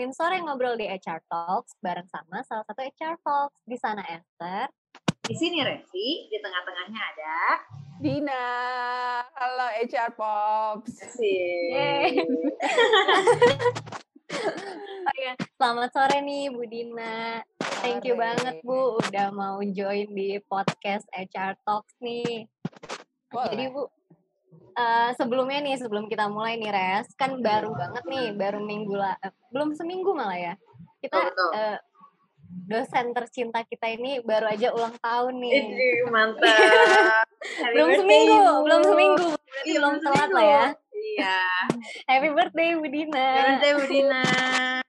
nemenin sore ngobrol di HR Talks bareng sama salah satu HR Talks. Di sana Esther. Di sini Resi, di tengah-tengahnya ada Dina. Halo HR Pops. Yeay. oh ya, selamat sore nih Bu Dina. Thank you banget Bu udah mau join di podcast HR Talks nih. Boleh. Jadi Bu, eh, sebelumnya nih sebelum kita mulai nih Res, kan baru banget nih, baru minggu lah, eh, belum seminggu malah ya. Kita betul. eh, dosen tercinta kita ini baru aja ulang tahun nih. Ih, mantap. Happy belum birthday, seminggu, belum seminggu, berarti Iya, belum belum telat lah ya. Iya. Happy birthday Bu Dina. Happy birthday Bu Dina.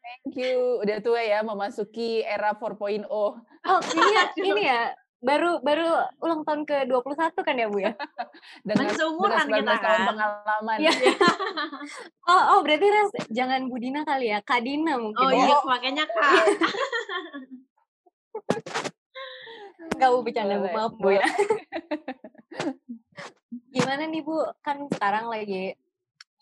Thank you. Udah tua ya memasuki era 4.0. Oh iya, ini ya baru baru ulang tahun ke 21 kan ya Bu ya? Dengan, seumuran dengan 19 kita tahun kan. pengalaman. Iya. Oh, oh berarti Res jangan Bu Dina kali ya, Kak Dina mungkin Oh ya. iya, makanya Kak. Enggak Bu bercanda Bu, maaf Bu ya. Gimana nih Bu? Kan sekarang lagi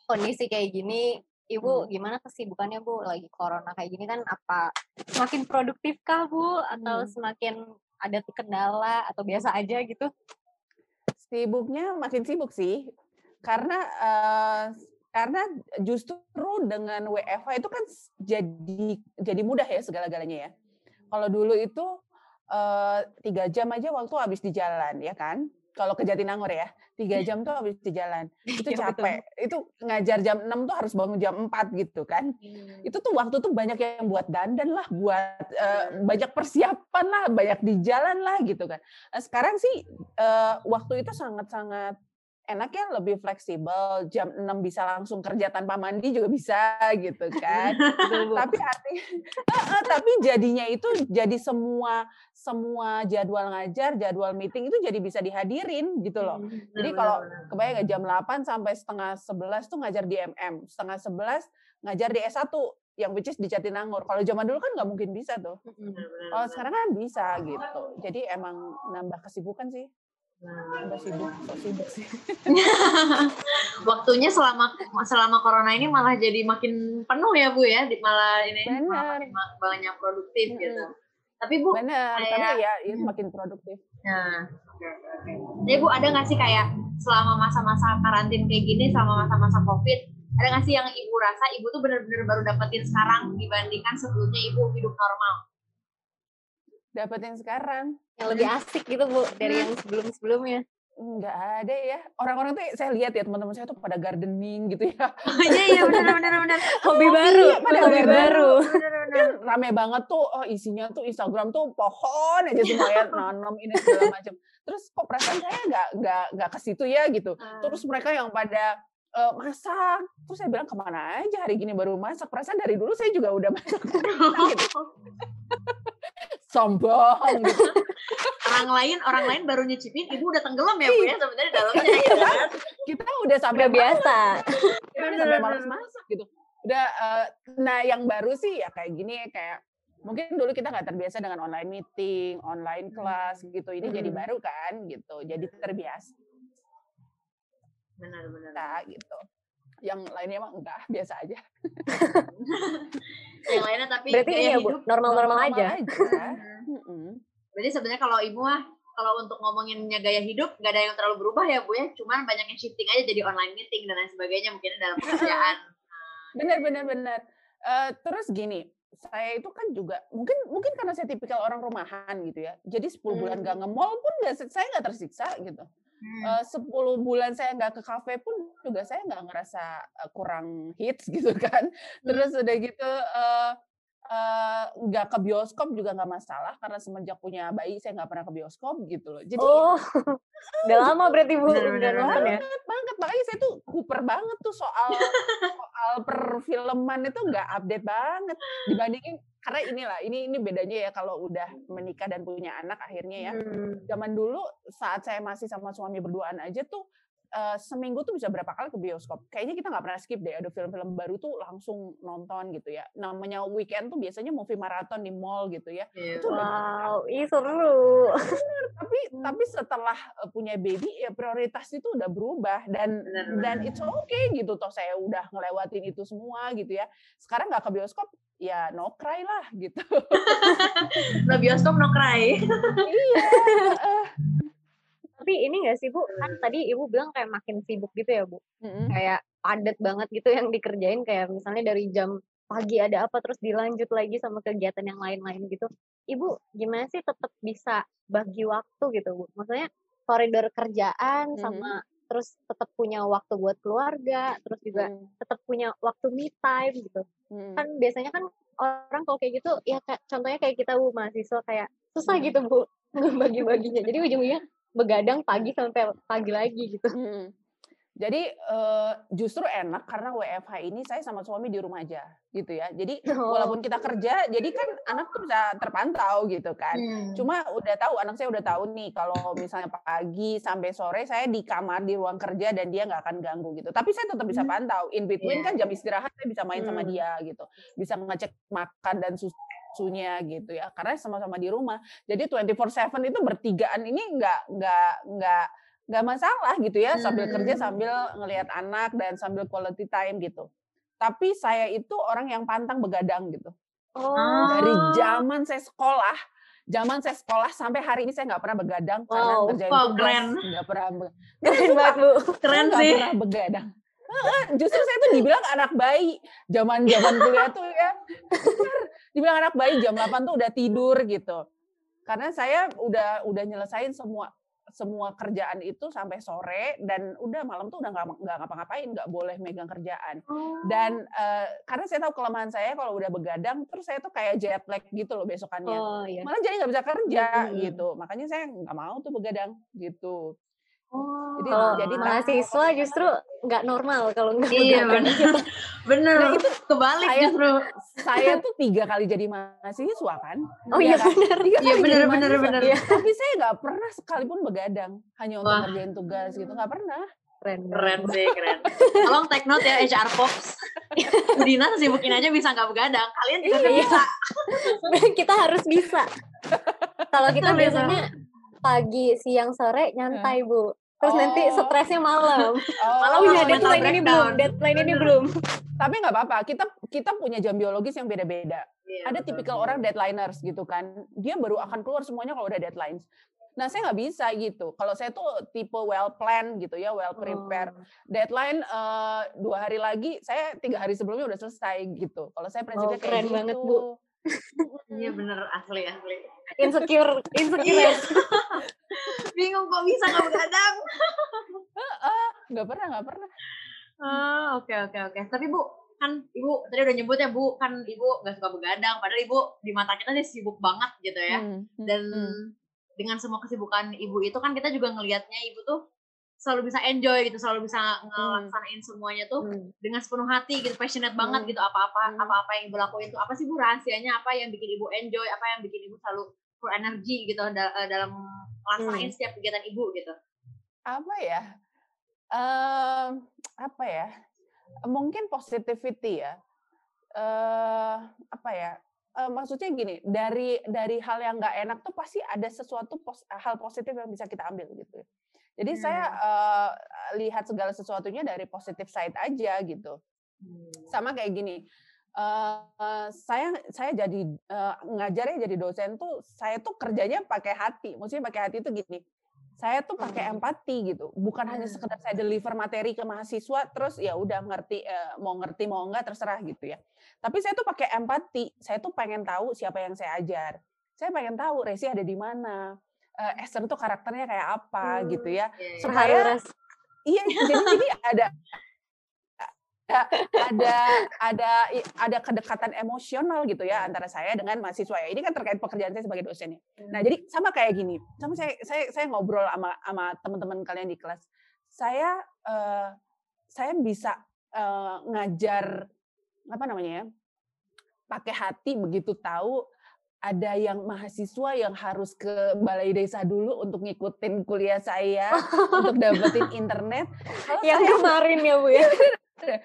kondisi kayak gini, Ibu gimana kesibukannya Bu? Lagi corona kayak gini kan apa semakin produktif kah Bu atau Hmm. semakin ada kendala atau biasa aja gitu? Sibuknya makin sibuk sih. Karena eh, karena justru dengan WFH itu kan jadi jadi mudah ya segala-galanya ya. Kalau dulu itu eh, tiga jam aja waktu habis di jalan ya kan. Kalau ke Jatinangor ya, tiga jam tuh habis di jalan. Itu Iya, capek. Itu ngajar jam 6 tuh harus bangun jam 4 gitu kan. itu tuh waktu tuh banyak yang buat dandan lah, buat eh, banyak persiapan lah, banyak di jalan lah gitu kan. Nah, sekarang sih eh, waktu itu sangat-sangat enak ya, lebih fleksibel. Jam 6 bisa langsung kerja tanpa mandi juga bisa gitu kan. Tapi arti tapi jadinya itu jadi semua semua jadwal ngajar, jadwal meeting itu jadi bisa dihadirin gitu loh. Hmm. Jadi kalau kebayang nggak jam 8 sampai setengah 11 tuh ngajar di MM, setengah 11 ngajar di S1 yang which is di Jatinangor. Kalau zaman dulu kan nggak mungkin bisa tuh. Mm-mm. Kalau sekarang kan bisa gitu. Jadi emang nambah kesibukan sih. Nambah sibuk, so sibuk sih. Waktunya selama selama corona ini malah jadi makin penuh ya Bu ya, malah ini malah makin banyak produktif Mm-mm. gitu. Tapi Bu, Bener, kayak- tapi ya itu makin produktif. Nah. Jadi Bu ada nggak sih kayak selama masa-masa karantin kayak gini, selama masa-masa COVID, ada nggak sih yang Ibu rasa Ibu tuh bener-bener baru dapetin sekarang dibandingkan sebelumnya Ibu hidup normal? Dapetin sekarang. Yang lebih asik gitu Bu dari yang sebelum-sebelumnya. Nggak ada ya. Orang-orang tuh saya lihat ya teman-teman saya tuh pada gardening gitu ya. Iya iya benar benar benar. Hobi baru, iya, pada hobi baru. Benar. kan rame banget tuh oh, isinya tuh Instagram tuh pohon aja semua ya nanam ini segala macam terus kok perasaan saya nggak nggak nggak ke situ ya gitu terus mereka yang pada eh, masak terus saya bilang ke mana aja hari gini baru masak perasaan dari dulu saya juga udah masak gitu. Sombong gitu. orang lain orang lain baru nyicipin, Ibu udah tenggelam ya Bu ya sebenarnya dalamnya gitu kan. kita udah sampai Udah biasa. kita udah sampai malas masak gitu udah eh, nah yang baru sih ya kayak gini kayak mungkin dulu kita nggak terbiasa dengan online meeting online kelas gitu ini jadi Hmm. baru kan gitu jadi terbiasa Benar benar. gitu yang lainnya mah enggak biasa aja Yang lainnya tapi Berarti ini ya Bu, normal-normal aja. Mm-mm. Berarti sebenarnya kalau Ibu mah kalau untuk ngomonginnya gaya hidup nggak ada yang terlalu berubah ya Bu ya, cuman banyak yang shifting aja jadi online meeting dan lain sebagainya mungkin dalam pekerjaan. benar benar benar Eh, terus gini saya itu kan juga mungkin mungkin karena saya tipikal orang rumahan gitu ya jadi 10 bulan Hmm. gak nge-mall pun nggak saya nggak tersiksa gitu Hmm. Eh, 10 bulan saya nggak ke kafe pun juga saya nggak ngerasa eh, kurang hits gitu kan. Terus udah gitu eh, nggak ke bioskop juga nggak masalah karena semenjak punya bayi saya nggak pernah ke bioskop gitu loh. Jadi Oh, udah lama berarti Bu bener, nonton ya? banget banget makanya saya tuh kuper banget tuh soal soal perfilman itu nggak update banget dibandingin karena inilah ini ini bedanya ya kalau udah menikah dan punya anak akhirnya ya Hmm. zaman dulu saat saya masih sama suami berduaan aja tuh eh, seminggu tuh bisa berapa kali ke bioskop. Kayaknya kita nggak pernah skip deh. Ada film-film baru tuh langsung nonton gitu ya. Namanya weekend tuh biasanya movie marathon di mall gitu ya. Iya. Itu Wow, ih seru. tapi tapi setelah eh, punya baby ya prioritas itu udah berubah dan Benar, dan it's okay gitu toh saya udah ngelewatin itu semua gitu ya sekarang nggak ke bioskop ya no cry lah gitu. no bioskop no cry. iya. Tapi ini nggak sih Bu, kan tadi Ibu bilang kayak makin sibuk gitu ya Bu. Kayak padat banget gitu yang dikerjain kayak misalnya dari jam pagi ada apa terus dilanjut lagi sama kegiatan yang lain-lain gitu. Ibu gimana sih tetap bisa bagi waktu gitu Bu? Maksudnya koridor kerjaan sama terus tetap punya waktu buat keluarga, terus juga hmm. tetap punya waktu me time gitu. Hmm. Kan biasanya kan orang kalau kayak gitu ya kayak contohnya kayak kita Bu mahasiswa kayak susah hmm. gitu Bu bagi-baginya. Jadi ujung-ujungnya begadang pagi sampai pagi lagi gitu. Hmm. Jadi uh, justru enak karena WFH ini saya sama suami di rumah aja gitu ya. Jadi oh. walaupun kita kerja, jadi kan anak tuh bisa terpantau gitu kan. Hmm. Cuma udah tahu anak saya udah tahu nih kalau misalnya pagi sampai sore saya di kamar di ruang kerja dan dia nggak akan ganggu gitu. Tapi saya tetap bisa hmm. pantau. In between yeah. kan jam istirahat saya bisa main hmm. sama dia gitu. Bisa ngecek makan dan susu susunya gitu ya karena sama-sama di rumah jadi 24/7 itu bertigaan ini nggak nggak nggak nggak masalah gitu ya sambil kerja hmm. sambil ngelihat anak dan sambil quality time gitu. Tapi saya itu orang yang pantang begadang gitu. Oh. Dari zaman saya sekolah, zaman saya sekolah sampai hari ini saya nggak pernah begadang wow. karena kerjaan wow, nggak pernah keren banget bu keren sih pernah begadang justru saya tuh dibilang anak bayi zaman zaman kuliah tuh ya dibilang anak bayi jam 8 tuh udah tidur gitu karena saya udah udah nyelesain semua semua kerjaan itu sampai sore dan udah malam tuh udah nggak nggak ngapa-ngapain nggak boleh megang kerjaan oh. dan uh, karena saya tahu kelemahan saya kalau udah begadang terus saya tuh kayak jet lag gitu loh besokannya oh, iya. malah jadi nggak bisa kerja hmm. gitu makanya saya nggak mau tuh begadang gitu Oh, jadi, kalau jadi mahasiswa justru nggak normal kalau nggak iya, benar. Bener. Nah, itu kebalik saya, justru. Saya tuh tiga kali jadi mahasiswa kan. Oh iya kan? benar. Tiga iya benar benar benar. Tapi saya nggak pernah sekalipun begadang hanya untuk Wah. ngerjain tugas gitu nggak pernah. Keren, keren sih, keren. Tolong take note ya HR Fox. Dina sesibukin aja bisa nggak begadang. Kalian juga iya. bisa. kita harus bisa. Kalau kita biasanya pagi, siang, sore nyantai, Bu. Terus oh. nanti stresnya malam. Oh. Malam punya deadline ini belum, deadline ini belum. Tapi nggak apa-apa, kita kita punya jam biologis yang beda-beda. Yeah, Ada tipikal orang deadlineers gitu kan. Dia baru akan keluar semuanya kalau udah deadline. Nah, saya nggak bisa gitu. Kalau saya tuh tipe well plan gitu ya, well prepare. Oh. Deadline uh, dua hari lagi, saya tiga hari sebelumnya udah selesai gitu. Kalau saya prinsipnya oh, kayak gitu. banget, Bu. Iya bener asli asli. Insecure, insecure. Iya. Bingung kok bisa nggak begadang. Nggak pernah, nggak pernah. Ah, oke oke oke. Tapi bu, kan ibu tadi udah nyebut ya bu, kan ibu nggak suka begadang. Padahal ibu di mata kita sih sibuk banget gitu ya. Hmm, hmm Dan hmm. dengan semua kesibukan ibu itu kan kita juga ngelihatnya ibu tuh selalu bisa enjoy gitu, selalu bisa ngelaksanain semuanya tuh hmm. dengan sepenuh hati gitu, passionate hmm. banget gitu apa-apa hmm. apa-apa yang ibu lakuin tuh apa sih bu rahasianya apa yang bikin ibu enjoy, apa yang bikin ibu selalu full energi gitu eh, dalam melaksanain hmm. setiap kegiatan ibu gitu. Apa ya? Uh, apa ya? Mungkin positivity ya. Uh, apa ya? Uh, maksudnya gini, dari dari hal yang nggak enak tuh pasti ada sesuatu pos, hal positif yang bisa kita ambil gitu. Jadi hmm. saya uh, lihat segala sesuatunya dari positif side aja gitu. Hmm. Sama kayak gini. Uh, uh, saya saya jadi uh, ngajarnya jadi dosen tuh saya tuh kerjanya pakai hati. Maksudnya pakai hati itu gini. Saya tuh pakai hmm. empati gitu. Bukan hmm. hanya sekedar saya deliver materi ke mahasiswa terus ya udah ngerti uh, mau ngerti mau enggak terserah gitu ya. Tapi saya tuh pakai empati. Saya tuh pengen tahu siapa yang saya ajar. Saya pengen tahu Resi ada di mana uh, Esther tuh karakternya kayak apa hmm, gitu ya. iya, iya. supaya iya jadi jadi ada ada ada ada kedekatan emosional gitu ya antara saya dengan mahasiswa ya. Ini kan terkait pekerjaan saya sebagai dosen ya. Nah jadi sama kayak gini sama saya saya saya ngobrol sama sama teman-teman kalian di kelas. Saya uh, saya bisa uh, ngajar apa namanya ya pakai hati begitu tahu ada yang mahasiswa yang harus ke balai desa dulu untuk ngikutin kuliah saya untuk dapetin internet. Kalau yang saya, kemarin ya bu ya. Iya,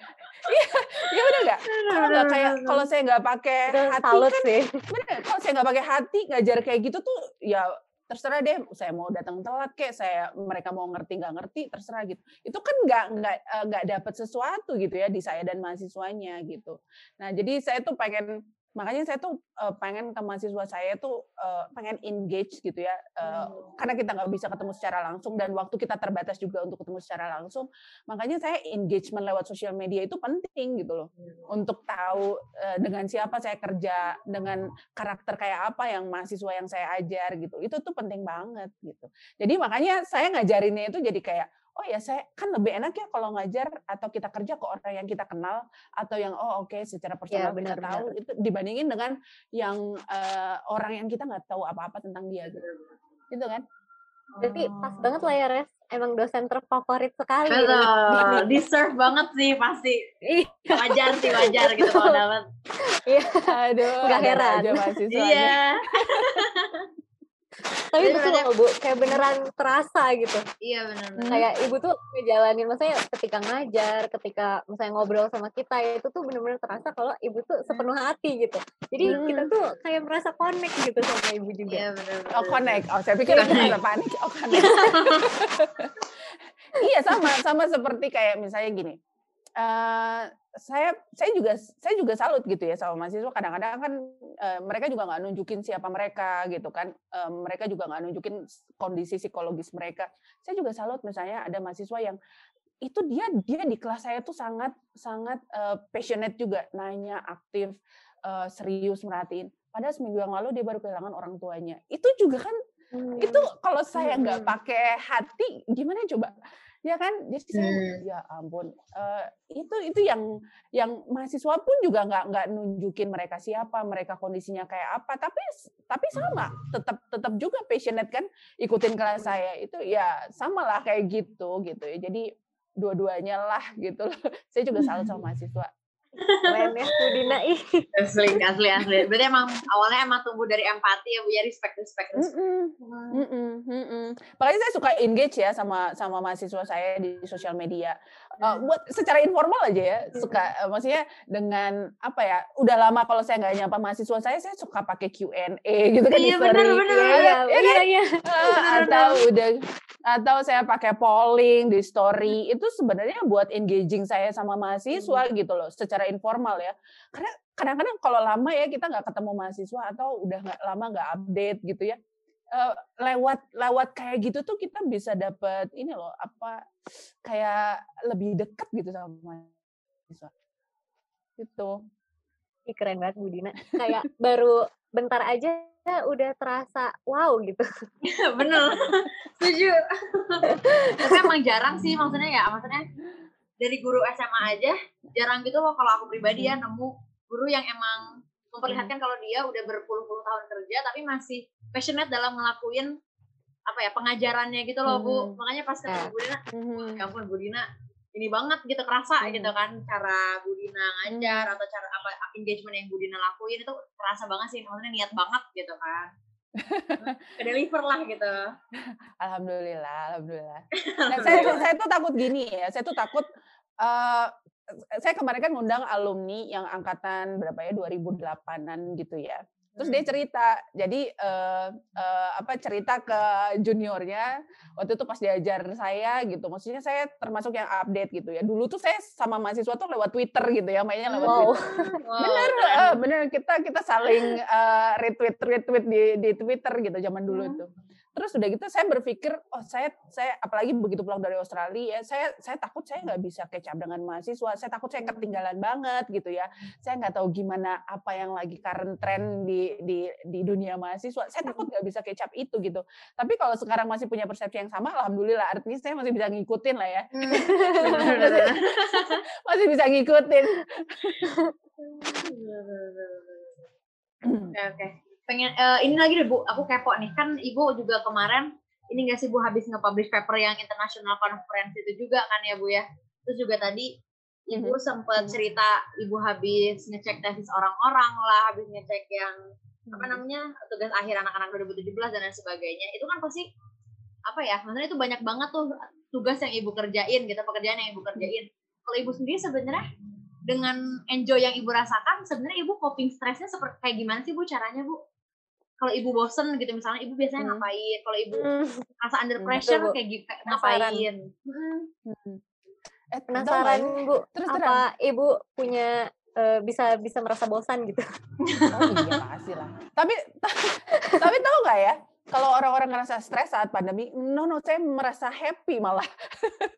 iya benar nggak? Kalau nggak kayak kalau saya nggak pakai hati kan, sih. bener. Kalau saya nggak pakai hati ngajar kayak gitu tuh ya terserah deh saya mau datang telat kayak saya mereka mau ngerti nggak ngerti terserah gitu itu kan nggak nggak eh, nggak dapat sesuatu gitu ya di saya dan mahasiswanya gitu nah jadi saya tuh pengen makanya saya tuh uh, pengen ke mahasiswa saya tuh uh, pengen engage gitu ya uh, hmm. karena kita nggak bisa ketemu secara langsung dan waktu kita terbatas juga untuk ketemu secara langsung makanya saya engagement lewat sosial media itu penting gitu loh hmm. untuk tahu uh, dengan siapa saya kerja dengan karakter kayak apa yang mahasiswa yang saya ajar gitu itu tuh penting banget gitu jadi makanya saya ngajarinnya itu jadi kayak oh ya saya kan lebih enak ya kalau ngajar atau kita kerja ke orang yang kita kenal atau yang oh oke okay, secara personal ya, benar, kita tahu benar. itu dibandingin dengan yang uh, orang yang kita nggak tahu apa-apa tentang dia gitu gitu kan Berarti pas banget lah ya Res. Emang dosen terfavorit sekali. Betul. Deserve banget sih pasti. wajar sih wajar gitu kalau dapat. Iya. Aduh. Gak heran. Iya. tapi betul. loh bu. Kayak beneran terasa gitu. Iya benar kayak ibu tuh ngejalanin maksudnya ketika ngajar ketika misalnya ngobrol sama kita itu tuh bener-bener terasa kalau ibu tuh sepenuh hati gitu. Jadi hmm. kita tuh kayak merasa connect gitu sama ibu juga. Iya benar oh connect. Oh saya pikir merasa panik. Oh connect. Iya sama. Sama seperti kayak misalnya gini. Uh, saya saya juga saya juga salut gitu ya sama mahasiswa. Kadang-kadang kan uh, mereka juga nggak nunjukin siapa mereka gitu kan. Uh, mereka juga nggak nunjukin kondisi psikologis mereka. Saya juga salut misalnya ada mahasiswa yang itu dia dia di kelas saya tuh sangat sangat uh, passionate juga. Nanya aktif uh, serius merhatiin. Padahal seminggu yang lalu dia baru kehilangan orang tuanya. Itu juga kan hmm. itu kalau saya nggak hmm. pakai hati gimana coba ya kan? Jadi saya hmm. ya ampun uh, itu itu yang yang mahasiswa pun juga nggak nggak nunjukin mereka siapa mereka kondisinya kayak apa. Tapi tapi sama tetap tetap juga passionate kan ikutin kelas saya. Itu ya sama lah kayak gitu gitu ya. Jadi dua-duanya lah gitu loh. Saya juga salut sama mahasiswa Keren ya Bu Dina ih. Asli, asli, asli. Berarti emang awalnya emang tumbuh dari empati ya Bu ya, respect, respect, respect. Mm -mm. Mm -mm. Mm -mm. Makanya saya suka engage ya sama sama mahasiswa saya di sosial media. Uh, buat secara informal aja ya, suka uh, maksudnya dengan apa ya? Udah lama kalau saya nggak nyapa mahasiswa saya, saya suka pakai Q&A gitu kan iya, benar, benar, iya, iya, iya, iya. Uh, atau udah atau saya pakai polling di story itu sebenarnya buat engaging saya sama mahasiswa hmm. gitu loh secara informal ya. Karena kadang-kadang kalau lama ya kita nggak ketemu mahasiswa atau udah nggak lama nggak update gitu ya uh, lewat lewat kayak gitu tuh kita bisa dapat ini loh apa kayak lebih dekat gitu sama mahasiswa. Itu keren banget Bu Dina. Kayak baru bentar aja udah terasa wow gitu. Bener, setuju. Tapi emang jarang sih maksudnya ya, maksudnya dari guru SMA aja jarang gitu loh kalau aku pribadi ya nemu guru yang emang memperlihatkan kalau dia udah berpuluh-puluh tahun kerja tapi masih passionate dalam ngelakuin apa ya pengajarannya gitu loh bu. Hmm. makanya pas ketemu Bu Dina hmm. ya ampun Bu Dina ini banget gitu kerasa gitu kan cara Budina ngajar atau cara apa engagement yang Budina lakuin itu kerasa banget sih maksudnya niat banget gitu kan deliver lah gitu. Alhamdulillah alhamdulillah. Nah, saya saya tuh takut gini ya saya tuh takut uh, saya kemarin kan ngundang alumni yang angkatan berapa ya 2008an gitu ya Terus dia hmm. cerita, jadi uh, uh, apa cerita ke juniornya waktu itu pas diajar saya gitu. Maksudnya saya termasuk yang update gitu ya. Dulu tuh saya sama mahasiswa tuh lewat Twitter gitu ya, mainnya lewat wow. Twitter. Wow. Bener, uh, bener kita kita saling uh, retweet retweet di di Twitter gitu zaman dulu hmm. itu terus udah gitu saya berpikir oh saya saya apalagi begitu pulang dari Australia ya saya saya takut saya nggak bisa up dengan mahasiswa saya takut saya ketinggalan banget gitu ya. Saya nggak tahu gimana apa yang lagi current trend di di di dunia mahasiswa. Saya takut nggak bisa up itu gitu. Tapi kalau sekarang masih punya persepsi yang sama alhamdulillah artinya saya masih bisa ngikutin lah ya. Masih, masih bisa ngikutin. Oke oke pengen uh, ini lagi deh bu. Aku kepo nih. Kan ibu juga kemarin ini nggak sih bu habis nge-publish paper yang international conference itu juga kan ya bu ya? Terus juga tadi ibu mm -hmm. sempat cerita ibu habis ngecek tesis orang-orang lah habis ngecek yang mm -hmm. apa namanya tugas akhir anak-anak 2017 dan lain sebagainya. Itu kan pasti apa ya maksudnya itu banyak banget tuh tugas yang ibu kerjain gitu pekerjaan yang ibu kerjain. Kalau ibu sendiri sebenarnya dengan enjoy yang ibu rasakan sebenarnya ibu coping stressnya seperti kayak gimana sih bu caranya bu kalau ibu bosen gitu misalnya ibu biasanya hmm. ngapain kalau ibu hmm. rasa under hmm, pressure Betul, kayak gitu ngapain hmm. eh, penasaran bu terus apa terang. ibu punya uh, bisa bisa merasa bosan gitu. Oh iya pasti lah. Tapi tapi tahu nggak ya? Kalau orang-orang ngerasa stres saat pandemi, no no saya merasa happy malah.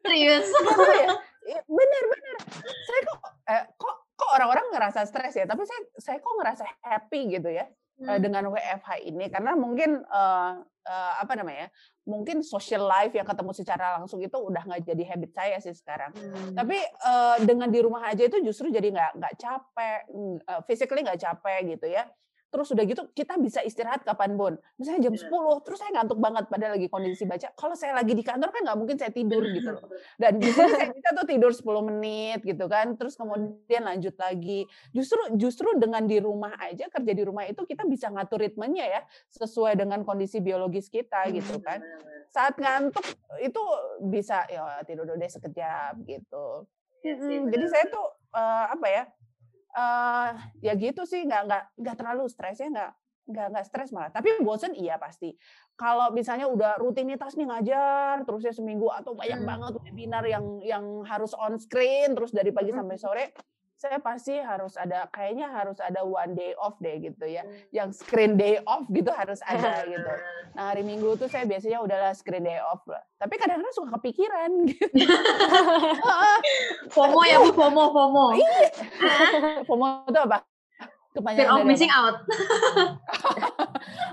Serius? ya? Bener bener. Saya kok eh, kok kok orang-orang ngerasa stres ya, tapi saya saya kok ngerasa happy gitu ya hmm. dengan WFH ini karena mungkin uh, uh, apa namanya? Mungkin social life yang ketemu secara langsung itu udah nggak jadi habit saya sih sekarang. Hmm. Tapi uh, dengan di rumah aja itu justru jadi nggak nggak capek, uh, physically nggak capek gitu ya terus udah gitu kita bisa istirahat kapan pun. Misalnya jam 10 terus saya ngantuk banget padahal lagi kondisi baca. Kalau saya lagi di kantor kan nggak mungkin saya tidur gitu loh. Dan di sini saya bisa tuh tidur 10 menit gitu kan terus kemudian lanjut lagi. Justru justru dengan di rumah aja kerja di rumah itu kita bisa ngatur ritmenya ya sesuai dengan kondisi biologis kita gitu kan. saat ngantuk itu bisa ya tidur dulu deh sekejap gitu. Hmm, jadi saya tuh uh, apa ya uh, ya gitu sih nggak nggak nggak terlalu stres ya nggak nggak nggak stres malah tapi bosen iya pasti kalau misalnya udah rutinitas nih ngajar terusnya seminggu atau banyak hmm. banget webinar yang yang harus on screen terus dari pagi hmm. sampai sore saya pasti harus ada kayaknya harus ada one day off deh gitu ya. Hmm. Yang screen day off gitu harus ada gitu. Nah, hari Minggu tuh saya biasanya udahlah screen day off lah. Tapi kadang-kadang suka kepikiran gitu. FOMO ya, Bu, FOMO, FOMO. Iya. FOMO itu apa? Kepanjangan Fear of missing apa? out.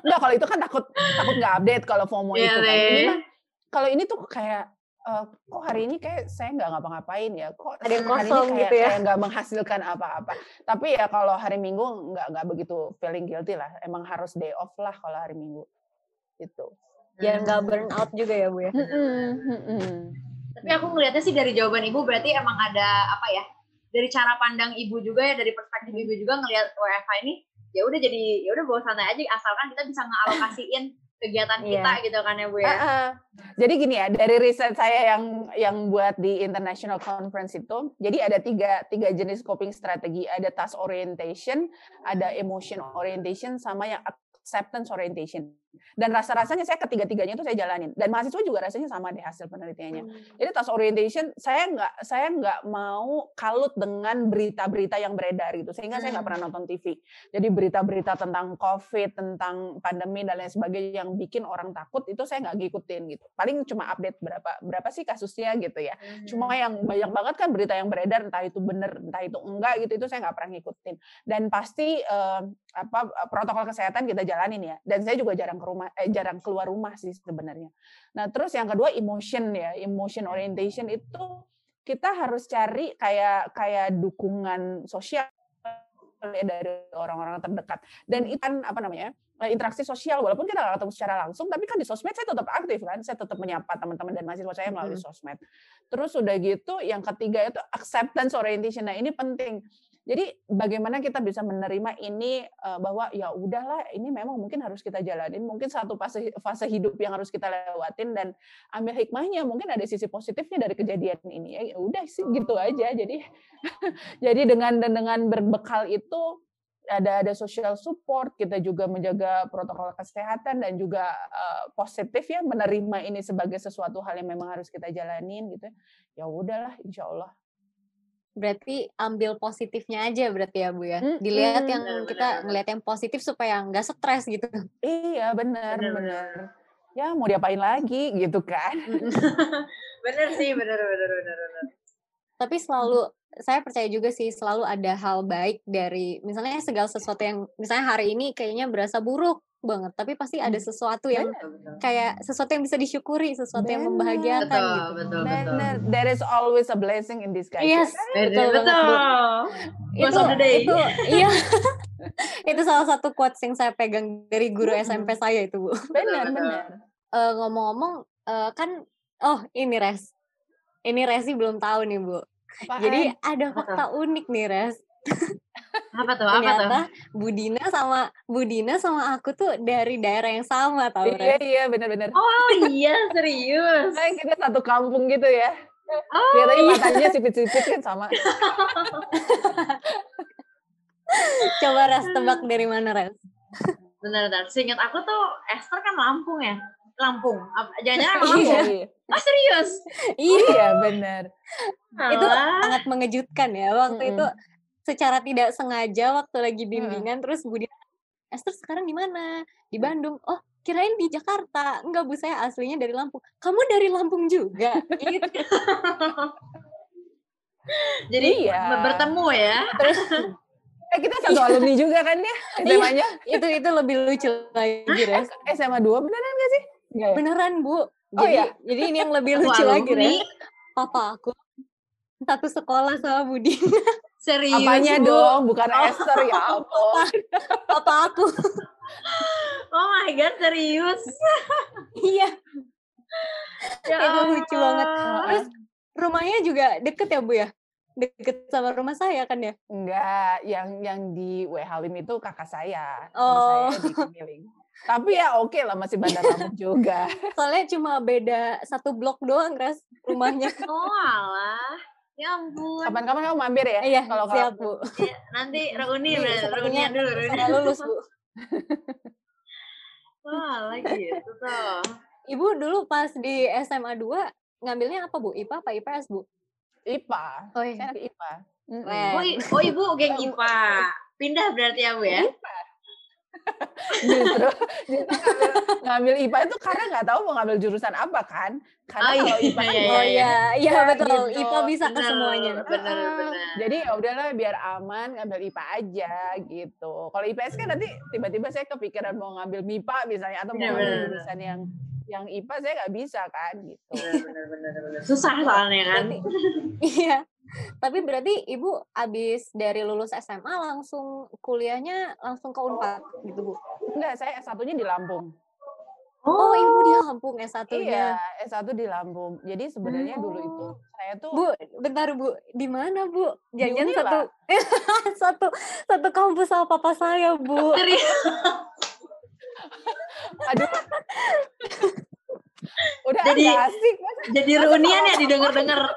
Enggak, kalau itu kan takut takut nggak update kalau FOMO yeah, itu kan. Ini mah kalau ini tuh kayak uh, kok hari ini kayak saya nggak ngapa-ngapain ya? Kok ada yang kosong hari ini kayak, gitu ya? kayak nggak menghasilkan apa-apa? Tapi ya kalau hari minggu nggak nggak begitu feeling guilty lah. Emang harus day off lah kalau hari minggu. Itu ya nggak burn out juga ya bu ya? Tapi aku ngelihatnya sih dari jawaban ibu berarti emang ada apa ya dari cara pandang ibu juga ya dari perspektif ibu juga ngelihat WFH ini ya udah jadi ya udah bawa santai aja asalkan kita bisa ngalokasiin kegiatan iya. kita yeah. gitu kan ya Bu ya. Uh, uh. Jadi gini ya, dari riset saya yang yang buat di international conference itu, jadi ada tiga tiga jenis coping strategi, ada task orientation, ada emotion orientation, sama yang acceptance orientation. Dan rasa-rasanya saya ketiga-tiganya itu saya jalanin. Dan mahasiswa juga rasanya sama deh hasil penelitiannya. Hmm. Jadi task orientation saya nggak saya nggak mau kalut dengan berita-berita yang beredar gitu. Sehingga hmm. saya nggak pernah hmm. nonton TV. Jadi berita-berita tentang COVID, tentang pandemi dan lain sebagainya yang bikin orang takut itu saya nggak ngikutin gitu. Paling cuma update berapa berapa sih kasusnya gitu ya. Hmm. Cuma yang banyak banget kan berita yang beredar entah itu benar entah itu enggak gitu itu saya nggak pernah ngikutin. Dan pasti eh, apa protokol kesehatan kita jalanin ya. Dan saya juga jarang rumah eh, jarang keluar rumah sih sebenarnya. Nah, terus yang kedua emotion ya, emotion orientation itu kita harus cari kayak kayak dukungan sosial ya dari orang-orang terdekat. Dan itu kan apa namanya? Eh, interaksi sosial walaupun kita nggak ketemu secara langsung tapi kan di sosmed saya tetap aktif kan saya tetap menyapa teman-teman dan mahasiswa saya melalui sosmed terus sudah gitu yang ketiga itu acceptance orientation nah ini penting jadi bagaimana kita bisa menerima ini uh, bahwa ya udahlah ini memang mungkin harus kita jalanin, mungkin satu fase fase hidup yang harus kita lewatin dan ambil hikmahnya. Mungkin ada sisi positifnya dari kejadian ini ya. ya udah sih gitu aja. Jadi jadi dengan dengan berbekal itu ada ada social support, kita juga menjaga protokol kesehatan dan juga uh, positif ya menerima ini sebagai sesuatu hal yang memang harus kita jalanin gitu. Ya udahlah, insya Allah Berarti ambil positifnya aja berarti ya Bu ya. Dilihat yang bener, kita bener. ngelihat yang positif supaya nggak stres gitu. Iya benar benar. Ya mau diapain lagi gitu kan. bener sih bener bener bener bener. Tapi selalu saya percaya juga sih selalu ada hal baik dari misalnya segala sesuatu yang misalnya hari ini kayaknya berasa buruk banget tapi pasti ada hmm. sesuatu yang betul, kayak sesuatu yang bisa disyukuri sesuatu bener. yang membahagiakan betul, gitu betul, betul. Bener. there is always a blessing in disguise yes betul, betul, betul. itu itu iya itu salah satu quotes yang saya pegang dari guru hmm. SMP saya itu bu benar benar uh, ngomong-ngomong uh, kan oh ini res ini resi belum tahu nih bu Apaan? jadi ada fakta unik nih res apa tuh? Apa Ternyata tuh? Budina sama Budina sama aku tuh dari daerah yang sama tau Iya iya benar-benar. Oh iya serius. Nah, kita satu kampung gitu ya. Oh, Lihat iya. matanya sipit-sipit kan sama. Coba Res tebak dari mana Res? Benar benar. Seingat aku tuh Esther kan Lampung ya. Lampung. Jangan-jangan Lampung. iya, iya. Oh serius? iya benar. Itu sangat mengejutkan ya waktu mm -hmm. itu secara tidak sengaja waktu lagi bimbingan hmm. terus Budi Esther sekarang di mana? Di Bandung. Oh kirain di Jakarta. Enggak bu saya aslinya dari Lampung. Kamu dari Lampung juga? Gitu. Jadi iya. bertemu ya. Terus eh kita satu iya. alumni juga kan ya SMA-nya. Iya, itu itu lebih lucu lagi Res. SMA 2 beneran gak sih? Ya? beneran bu. Jadi, oh, iya? jadi ini yang lebih lucu lagi Res. Papa aku satu sekolah sama Budi serius apanya bu? dong bukan oh. Esther ya ampun papa aku oh my god serius iya ya itu lucu banget terus rumahnya juga deket ya bu ya deket sama rumah saya kan ya? Enggak, yang yang di WH Halim itu kakak saya. Oh. Saya di Kemiling. Tapi ya oke okay lah masih Bandar Lampung juga. Soalnya cuma beda satu blok doang, Ras, rumahnya. Oh alah. Ya ampun. Kapan-kapan kamu mampir ya? Iya, kalau siap, Bu. Ya, nanti reuni, reuni dulu, reuni. Lulus, Bu. Wah, lagi itu tuh. Ibu dulu pas di SMA 2 ngambilnya apa, Bu? IPA apa IPS, Bu? IPA. Oh, iya. Saya anak IPA. Oh, oh, Ibu geng IPA. Pindah berarti ya, Bu ya? IPA justru, justru ngambil, ngambil IPA itu karena nggak tahu mau ngambil jurusan apa kan. Karena oh, kalau IPA iya, oh iya iya. Ya, betul. gitu. IPA bisa ke semuanya. benar benar jadi ya udahlah biar aman ngambil IPA aja gitu. Kalau IPS kan nanti tiba-tiba saya kepikiran mau ngambil MIPA misalnya atau mau ngambil jurusan yang yang IPA saya nggak bisa kan gitu benar susah soalnya kan iya tapi berarti ibu abis dari lulus SMA langsung kuliahnya langsung ke Unpad gitu bu? Enggak, saya S1-nya di Lampung. Oh, oh ibu di Lampung S1-nya. Iya, S1 di Lampung. Jadi sebenarnya hmm. dulu itu oh. saya tuh Bu, bentar Bu, di mana Bu? Jangan satu satu satu kampus sama papa saya, Bu. Aduh. Udah jadi, asik. Jadi reunian ya didengar-dengar.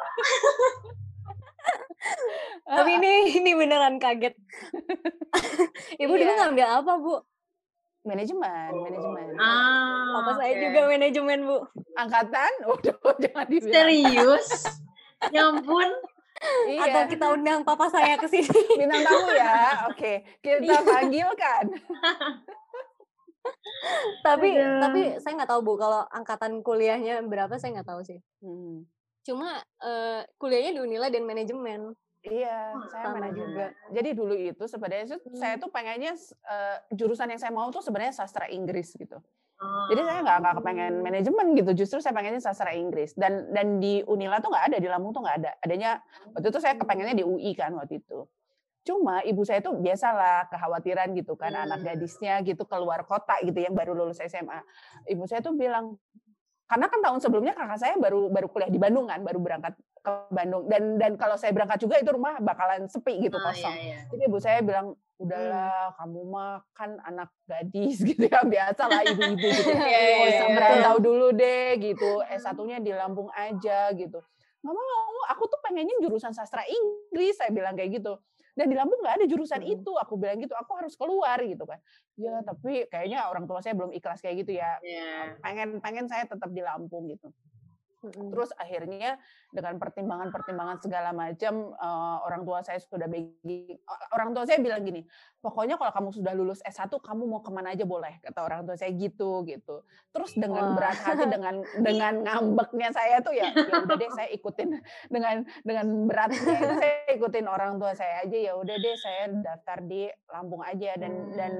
Tapi ini ini beneran kaget. Ibu iya. dulu ngambil apa, Bu? Manajemen, manajemen. Ah, Apa saya juga manajemen, Bu. Angkatan? Waduh, jangan dibilang. Serius? Nyampun. Iya. Atau kita undang papa saya ke sini. Bintang tamu ya. Oke, kita iya. panggilkan. Tapi Aduh. tapi saya nggak tahu bu kalau angkatan kuliahnya berapa saya nggak tahu sih. Hmm. Cuma uh, kuliahnya di Unila dan manajemen. Iya, oh, saya mana juga. Jadi dulu itu sebenarnya hmm. saya tuh pengennya uh, jurusan yang saya mau tuh sebenarnya sastra Inggris gitu. Jadi saya nggak nggak kepengen oh. manajemen gitu, justru saya pengennya sastra Inggris. Dan dan di Unila tuh nggak ada, di Lampung tuh nggak ada. Adanya waktu itu saya kepengennya di UI kan waktu itu. Cuma ibu saya tuh biasalah kekhawatiran gitu kan, hmm. anak gadisnya gitu keluar kota gitu yang baru lulus SMA. Ibu saya tuh bilang, karena kan tahun sebelumnya kakak saya baru baru kuliah di Bandung kan, baru berangkat ke Bandung dan dan kalau saya berangkat juga itu rumah bakalan sepi gitu oh, kosong. Iya, iya. Jadi ibu saya bilang udahlah hmm. kamu mah kan anak gadis gitu ya biasa lah ibu-ibu gitu. yeah, yeah, yeah. merantau dulu deh gitu. S1-nya di Lampung aja gitu. Nggak mau, aku tuh pengennya jurusan sastra Inggris saya bilang kayak gitu dan di Lampung nggak ada jurusan hmm. itu. Aku bilang gitu aku harus keluar gitu kan. Ya tapi kayaknya orang tua saya belum ikhlas kayak gitu ya. Yeah. pengen pengen saya tetap di Lampung gitu. Terus akhirnya dengan pertimbangan-pertimbangan segala macam uh, orang tua saya sudah bagi orang tua saya bilang gini, pokoknya kalau kamu sudah lulus S1 kamu mau ke mana aja boleh kata orang tua saya gitu gitu. Terus dengan Wah. berat hati dengan dengan ngambeknya saya tuh ya ya udah deh saya ikutin dengan dengan beratnya itu saya ikutin orang tua saya aja ya udah deh saya daftar di Lampung aja dan hmm. dan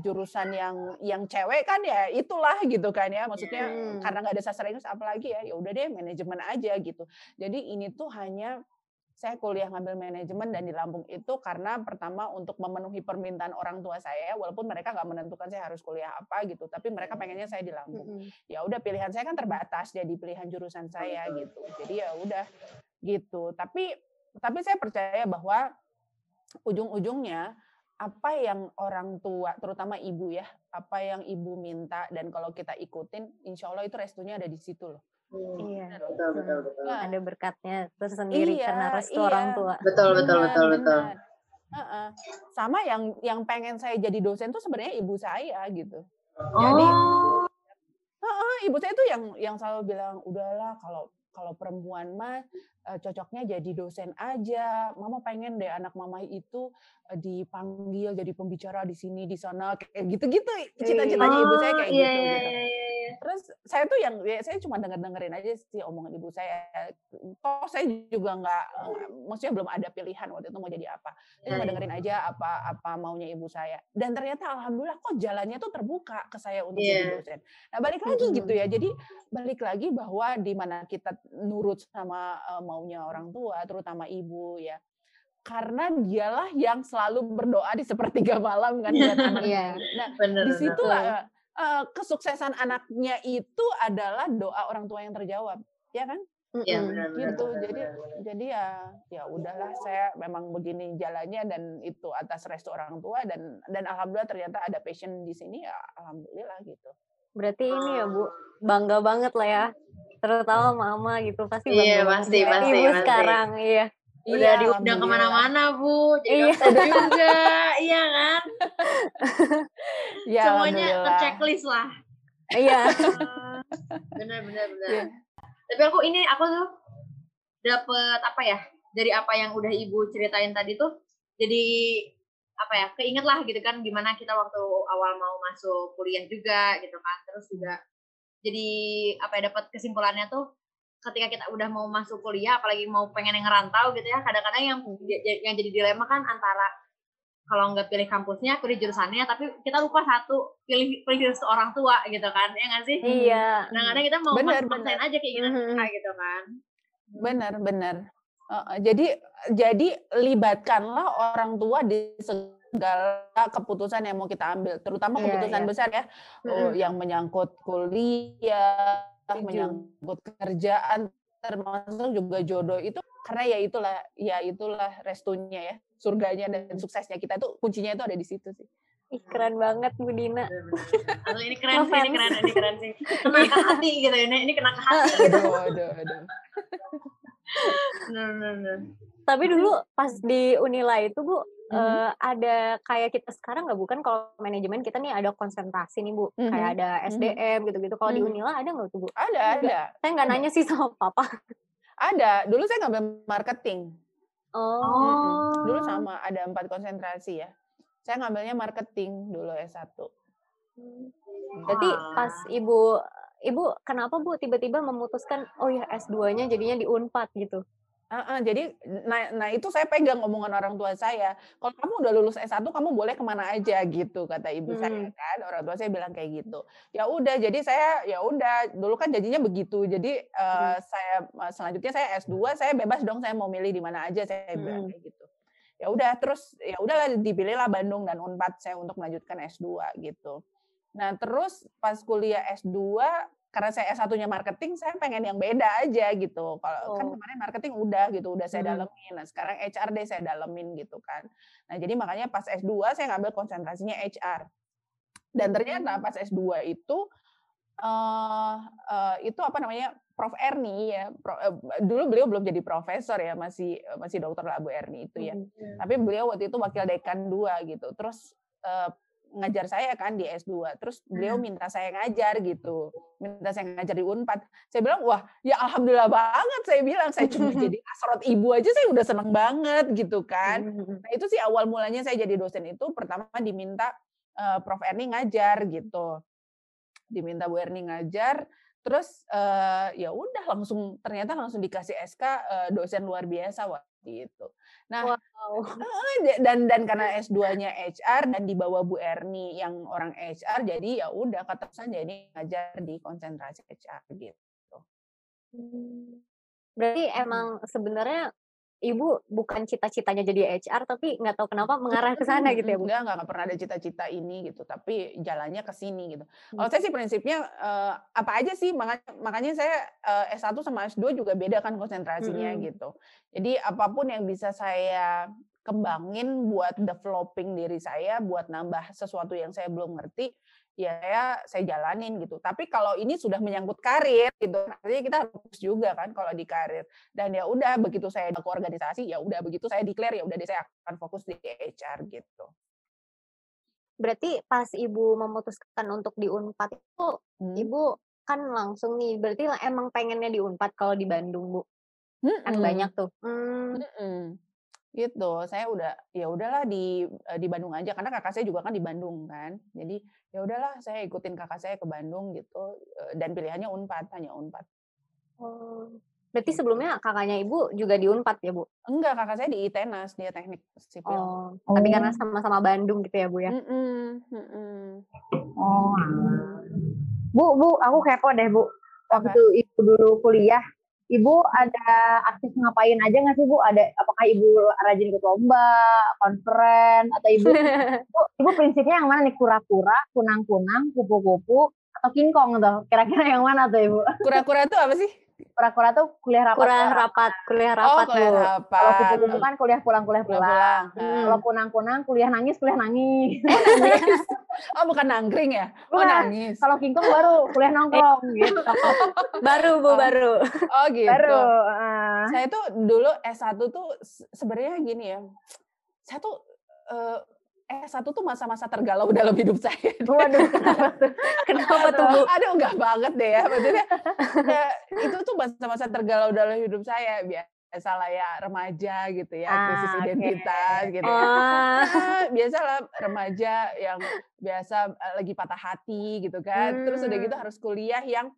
jurusan yang yang cewek kan ya itulah gitu kan ya maksudnya hmm. karena nggak ada sastra Inggris apalagi ya ya udah deh manajemen aja gitu jadi ini tuh hanya saya kuliah ngambil manajemen dan di Lampung itu karena pertama untuk memenuhi permintaan orang tua saya walaupun mereka nggak menentukan saya harus kuliah apa gitu tapi mereka pengennya saya di Lampung. Ya udah pilihan saya kan terbatas jadi pilihan jurusan saya gitu. Jadi ya udah gitu. Tapi tapi saya percaya bahwa ujung-ujungnya apa yang orang tua, terutama ibu ya, apa yang ibu minta dan kalau kita ikutin, insya Allah itu restunya ada di situ loh. Hmm. Iya, betul, betul, betul. Nah, ada berkatnya tersendiri iya, karena restu iya. orang tua. Betul, betul, betul, betul. Uh -uh. Sama yang yang pengen saya jadi dosen tuh sebenarnya ibu saya gitu. Oh. Jadi, uh -uh, ibu saya tuh yang yang selalu bilang udahlah kalau kalau perempuan mah uh, cocoknya jadi dosen aja. Mama pengen deh anak mama itu uh, dipanggil jadi pembicara di sini di sana kayak gitu-gitu. Cita-citanya ibu saya kayak oh, gitu. Iya, iya, gitu. iya, iya. Terus saya tuh yang ya saya cuma denger dengerin aja sih omongan ibu saya. Toh saya juga nggak, maksudnya belum ada pilihan waktu itu mau jadi apa. Saya cuma Iya, iya. dengerin aja apa apa maunya ibu saya. Dan ternyata alhamdulillah kok jalannya tuh terbuka ke saya untuk jadi Iya. dosen. Nah balik lagi gitu ya. Jadi balik lagi bahwa di mana kita nurut sama uh, maunya orang tua, terutama ibu ya. Karena dialah yang selalu berdoa di sepertiga malam kan buat anak. Iya. Nah Bener, di situlah uh, kesuksesan anaknya itu adalah doa orang tua yang terjawab, ya kan? Iya, benar, benar, Gitu. benar, Jadi benar, benar. jadi ya ya udahlah saya memang begini jalannya dan itu atas restu orang tua dan dan alhamdulillah ternyata ada passion di sini ya alhamdulillah gitu. Berarti ini ya Bu, bangga banget lah ya. Terutama mama gitu, pasti Iya, banget pasti, ngeliat pasti, ibu pasti. sekarang. Iya. Udah Iya, diundang alhamdulillah. ke mana-mana, Bu. Jadi Iya. juga, iya kan? Ya, Semuanya terchecklist lah. Iya. bener, bener, bener. Iya. Tapi aku ini, aku tuh dapet apa ya, dari apa yang udah Ibu ceritain tadi tuh, jadi apa ya, keinget lah gitu kan, gimana kita waktu awal mau masuk kuliah juga gitu kan. Terus juga jadi apa ya, dapat kesimpulannya tuh, ketika kita udah mau masuk kuliah, apalagi mau pengen yang ngerantau gitu ya, kadang-kadang yang yang jadi dilema kan antara kalau nggak pilih kampusnya, pilih jurusannya, tapi kita lupa satu, pilih pilih restu orang tua gitu kan, ya nggak sih? Iya. Kadang-kadang kita mau maksain aja keinginan Mhm. kita gitu kan. Benar, benar. Heeh, jadi jadi libatkanlah orang tua di segala keputusan yang mau kita ambil, terutama Iya, keputusan iya. besar ya, oh, yang menyangkut kuliah, Setuju. menyangkut kerjaan, termasuk juga jodoh itu karena ya itulah ya itulah restunya ya, surganya dan suksesnya kita tuh kuncinya itu ada di situ sih. Ih, keren banget Bu Dina. Asli ini keren sih, ini keren, ini keren sih. Kena ke hati gitu, ini ini kena ke hati gitu. Aduh, aduh, aduh. Tapi dulu pas di Unila itu Bu, Mhm. eh, ada kayak kita sekarang nggak bukan kalau manajemen kita nih ada konsentrasi nih Bu, Mhm. kayak ada SDM gitu-gitu. Kalau di Mhm. Unila ada nggak tuh Bu? Ada, ada, Saya nggak nanya sih sama Papa. ada. Dulu saya ngambil marketing. Oh. Oh. Dulu sama ada empat konsentrasi ya. Saya ngambilnya marketing dulu S1. Berarti Wah. pas Ibu Ibu kenapa Bu tiba-tiba memutuskan oh ya S2-nya jadinya di Unpad gitu? Heeh, jadi nah, nah itu saya pegang omongan orang tua saya. Kalau kamu udah lulus S1 kamu boleh ke mana aja gitu kata ibu saya Hmm. kan. Orang tua saya bilang kayak gitu. Ya udah jadi saya ya udah dulu kan janjinya begitu. Jadi eh, saya selanjutnya saya S2 saya bebas dong saya mau milih di mana aja saya bilang Hmm. kayak gitu. Ya udah terus ya udahlah dipilihlah Bandung dan Unpad saya untuk melanjutkan S2 gitu. Nah, terus pas kuliah S2 karena saya S1-nya marketing, saya pengen yang beda aja gitu. Kalau kan Oh. kemarin marketing udah gitu, udah saya Hmm. dalemin. Nah, sekarang HR deh saya dalemin gitu kan. Nah, jadi makanya pas S2 saya ngambil konsentrasinya HR. Dan ternyata pas S2 itu eh eh, itu apa namanya? Prof Erni ya. Pro- eh, dulu beliau belum jadi profesor ya, masih masih dokter lah Bu Erni itu ya. Mhm. Tapi beliau waktu itu wakil dekan dua gitu. Terus eh, ngajar saya kan di S2. Terus beliau minta saya ngajar gitu. Minta saya ngajar di Unpad. Saya bilang, "Wah, ya alhamdulillah banget." Saya bilang, saya cuma jadi asrot ibu aja saya udah seneng banget gitu kan. Mhm. Nah, itu sih awal mulanya saya jadi dosen itu pertama diminta eh, Prof Erni ngajar gitu. Diminta Bu Erni ngajar, terus eh, ya udah langsung ternyata langsung dikasih SK eh, dosen luar biasa waktu itu. Nah, Wow. Dan dan karena S2-nya HR dan di bawah Bu Erni yang orang HR jadi ya udah keterusan jadi ngajar di konsentrasi HR gitu. Berarti emang sebenarnya Ibu bukan cita-citanya jadi HR tapi nggak tahu kenapa mengarah ke sana gitu ya Bu? Enggak, enggak pernah ada cita-cita ini gitu, tapi jalannya ke sini gitu. Hmm. Kalau saya sih prinsipnya eh, apa aja sih makanya makanya saya eh, S1 sama S2 juga beda kan konsentrasinya Mm-mm. gitu. Jadi apa pun yang bisa saya kembangin buat developing diri saya, buat nambah sesuatu yang saya belum ngerti, ya saya saya jalanin gitu. Tapi kalau ini sudah menyangkut karir gitu, artinya kita harus juga kan kalau di karir. Dan ya udah begitu saya ke organisasi, ya udah begitu saya declare ya udah deh, saya akan fokus di HR gitu. Berarti pas Ibu memutuskan untuk di Unpad itu Hmm. Ibu kan langsung nih berarti emang pengennya di Unpad kalau di Bandung Bu? Hmm, kan banyak tuh. Hmm. Hmm. Gitu. Saya udah ya udahlah di eh, di Bandung aja karena kakak saya juga kan di Bandung kan. Jadi ya udahlah saya ikutin kakak saya ke Bandung gitu eh, dan pilihannya Unpad, hanya Unpad. Oh. Berarti sebelumnya kakaknya Ibu juga di Unpad ya, Bu? Enggak, kakak saya di ITENAS, dia teknik sipil. Oh, oh. tapi karena sama-sama Bandung gitu ya, Bu ya? Mm -mm, mm -mm. Oh, Bu, Bu, aku kepo deh, Bu. Waktu Apa? Ibu dulu kuliah, Ibu ada aktif ngapain aja nggak sih Bu? Ada apakah Ibu rajin ikut lomba, konferen, atau Ibu, Ibu, Ibu prinsipnya yang mana nih? Kura-kura, kunang-kunang, kupu-kupu, atau kingkong tuh? Kira-kira yang mana tuh Ibu? Kura-kura itu apa sih? Kura-kura tuh kuliah rapat. Kuliah rapat, kuliah rapat. Oh, kuliah rapat. Kalau kupu-kupu kan kuliah pulang, kuliah pulang. pulang. Hmm. Kalau kunang-kunang kuliah nangis, kuliah nangis. Oh, nangis. oh bukan nangkring ya? Oh nangis. Kalau kingkong baru kuliah nongkrong gitu. baru Bu, oh. baru. Oh gitu. Baru. Uh. Saya tuh dulu S1 tuh sebenarnya gini ya. Saya tuh uh, eh satu tuh masa-masa tergalau dalam hidup saya. Waduh, kenapa, tuh Bu? Aduh, enggak banget deh ya. Maksudnya ya, itu tuh masa-masa tergalau dalam hidup saya. Biasalah ya remaja gitu ya, ah, krisis okay. identitas gitu. Ya. Ah. Nah, biasalah remaja yang biasa eh, lagi patah hati gitu kan. Hmm. Terus udah gitu hmm. harus kuliah yang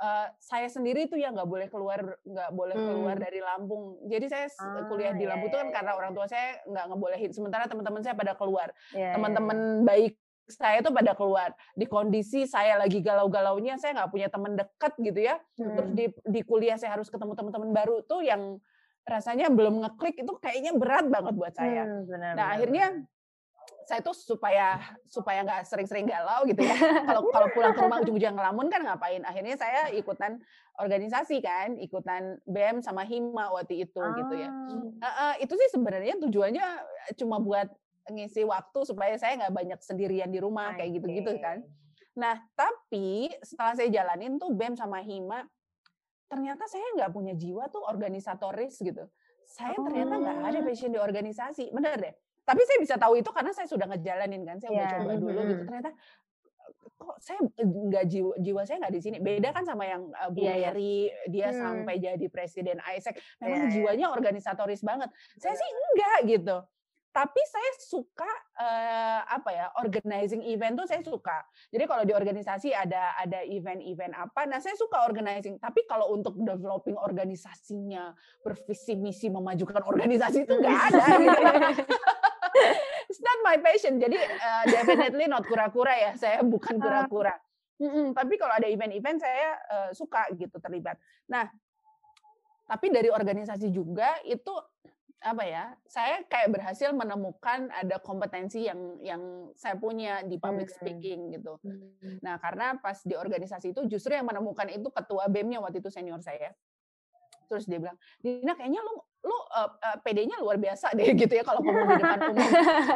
uh, saya sendiri tuh yang nggak boleh keluar nggak boleh keluar hmm. dari Lampung. Jadi saya ah, kuliah di Lampung itu kan iya, karena iya. orang tua saya nggak ngebolehin. Sementara teman-teman saya pada keluar. Yeah, Teman-teman yeah. baik saya tuh pada keluar di kondisi saya lagi galau-galaunya saya nggak punya teman dekat gitu ya hmm. terus di di kuliah saya harus ketemu teman-teman baru tuh yang rasanya belum ngeklik itu kayaknya berat banget buat saya hmm, benar, nah benar. akhirnya saya tuh supaya supaya nggak sering-sering galau gitu ya. Kalau kalau pulang ke rumah ujung-ujung ngelamun kan ngapain? Akhirnya saya ikutan organisasi kan, ikutan BEM sama Hima waktu itu ah. gitu ya. Uh, uh, itu sih sebenarnya tujuannya cuma buat ngisi waktu supaya saya nggak banyak sendirian di rumah okay. kayak gitu-gitu kan. Nah tapi setelah saya jalanin tuh BEM sama Hima, ternyata saya nggak punya jiwa tuh organisatoris gitu. Saya ternyata nggak ada oh. passion di organisasi, bener deh tapi saya bisa tahu itu karena saya sudah ngejalanin kan, saya yeah. udah iya, coba dulu gitu. Ternyata kok saya nggak jiwa, jiwa saya nggak di sini. Beda kan sama yang uh, Bu yeah, Mary, dia hmm. sampai jadi presiden ISEC. Memang yeah, iya. jiwanya yeah. organisatoris banget. Saya sih enggak gitu tapi saya suka uh, apa ya organizing event tuh saya suka jadi kalau di organisasi ada ada event-event apa nah saya suka organizing tapi kalau untuk developing organisasinya bervisi misi memajukan organisasi itu nggak ada gitu. it's not my passion. Jadi uh, definitely not kura-kura ya. Saya bukan ah. kura-kura. Mm tapi kalau ada event-event saya uh, suka gitu terlibat. Nah tapi dari organisasi juga itu apa ya saya kayak berhasil menemukan ada kompetensi yang yang saya punya di public speaking gitu. Hmm. nah karena pas di organisasi itu justru yang menemukan itu ketua bemnya waktu itu senior saya terus dia bilang Dina kayaknya lu lu uh, uh, PD-nya luar biasa deh gitu ya kalau ngomong di depan umum.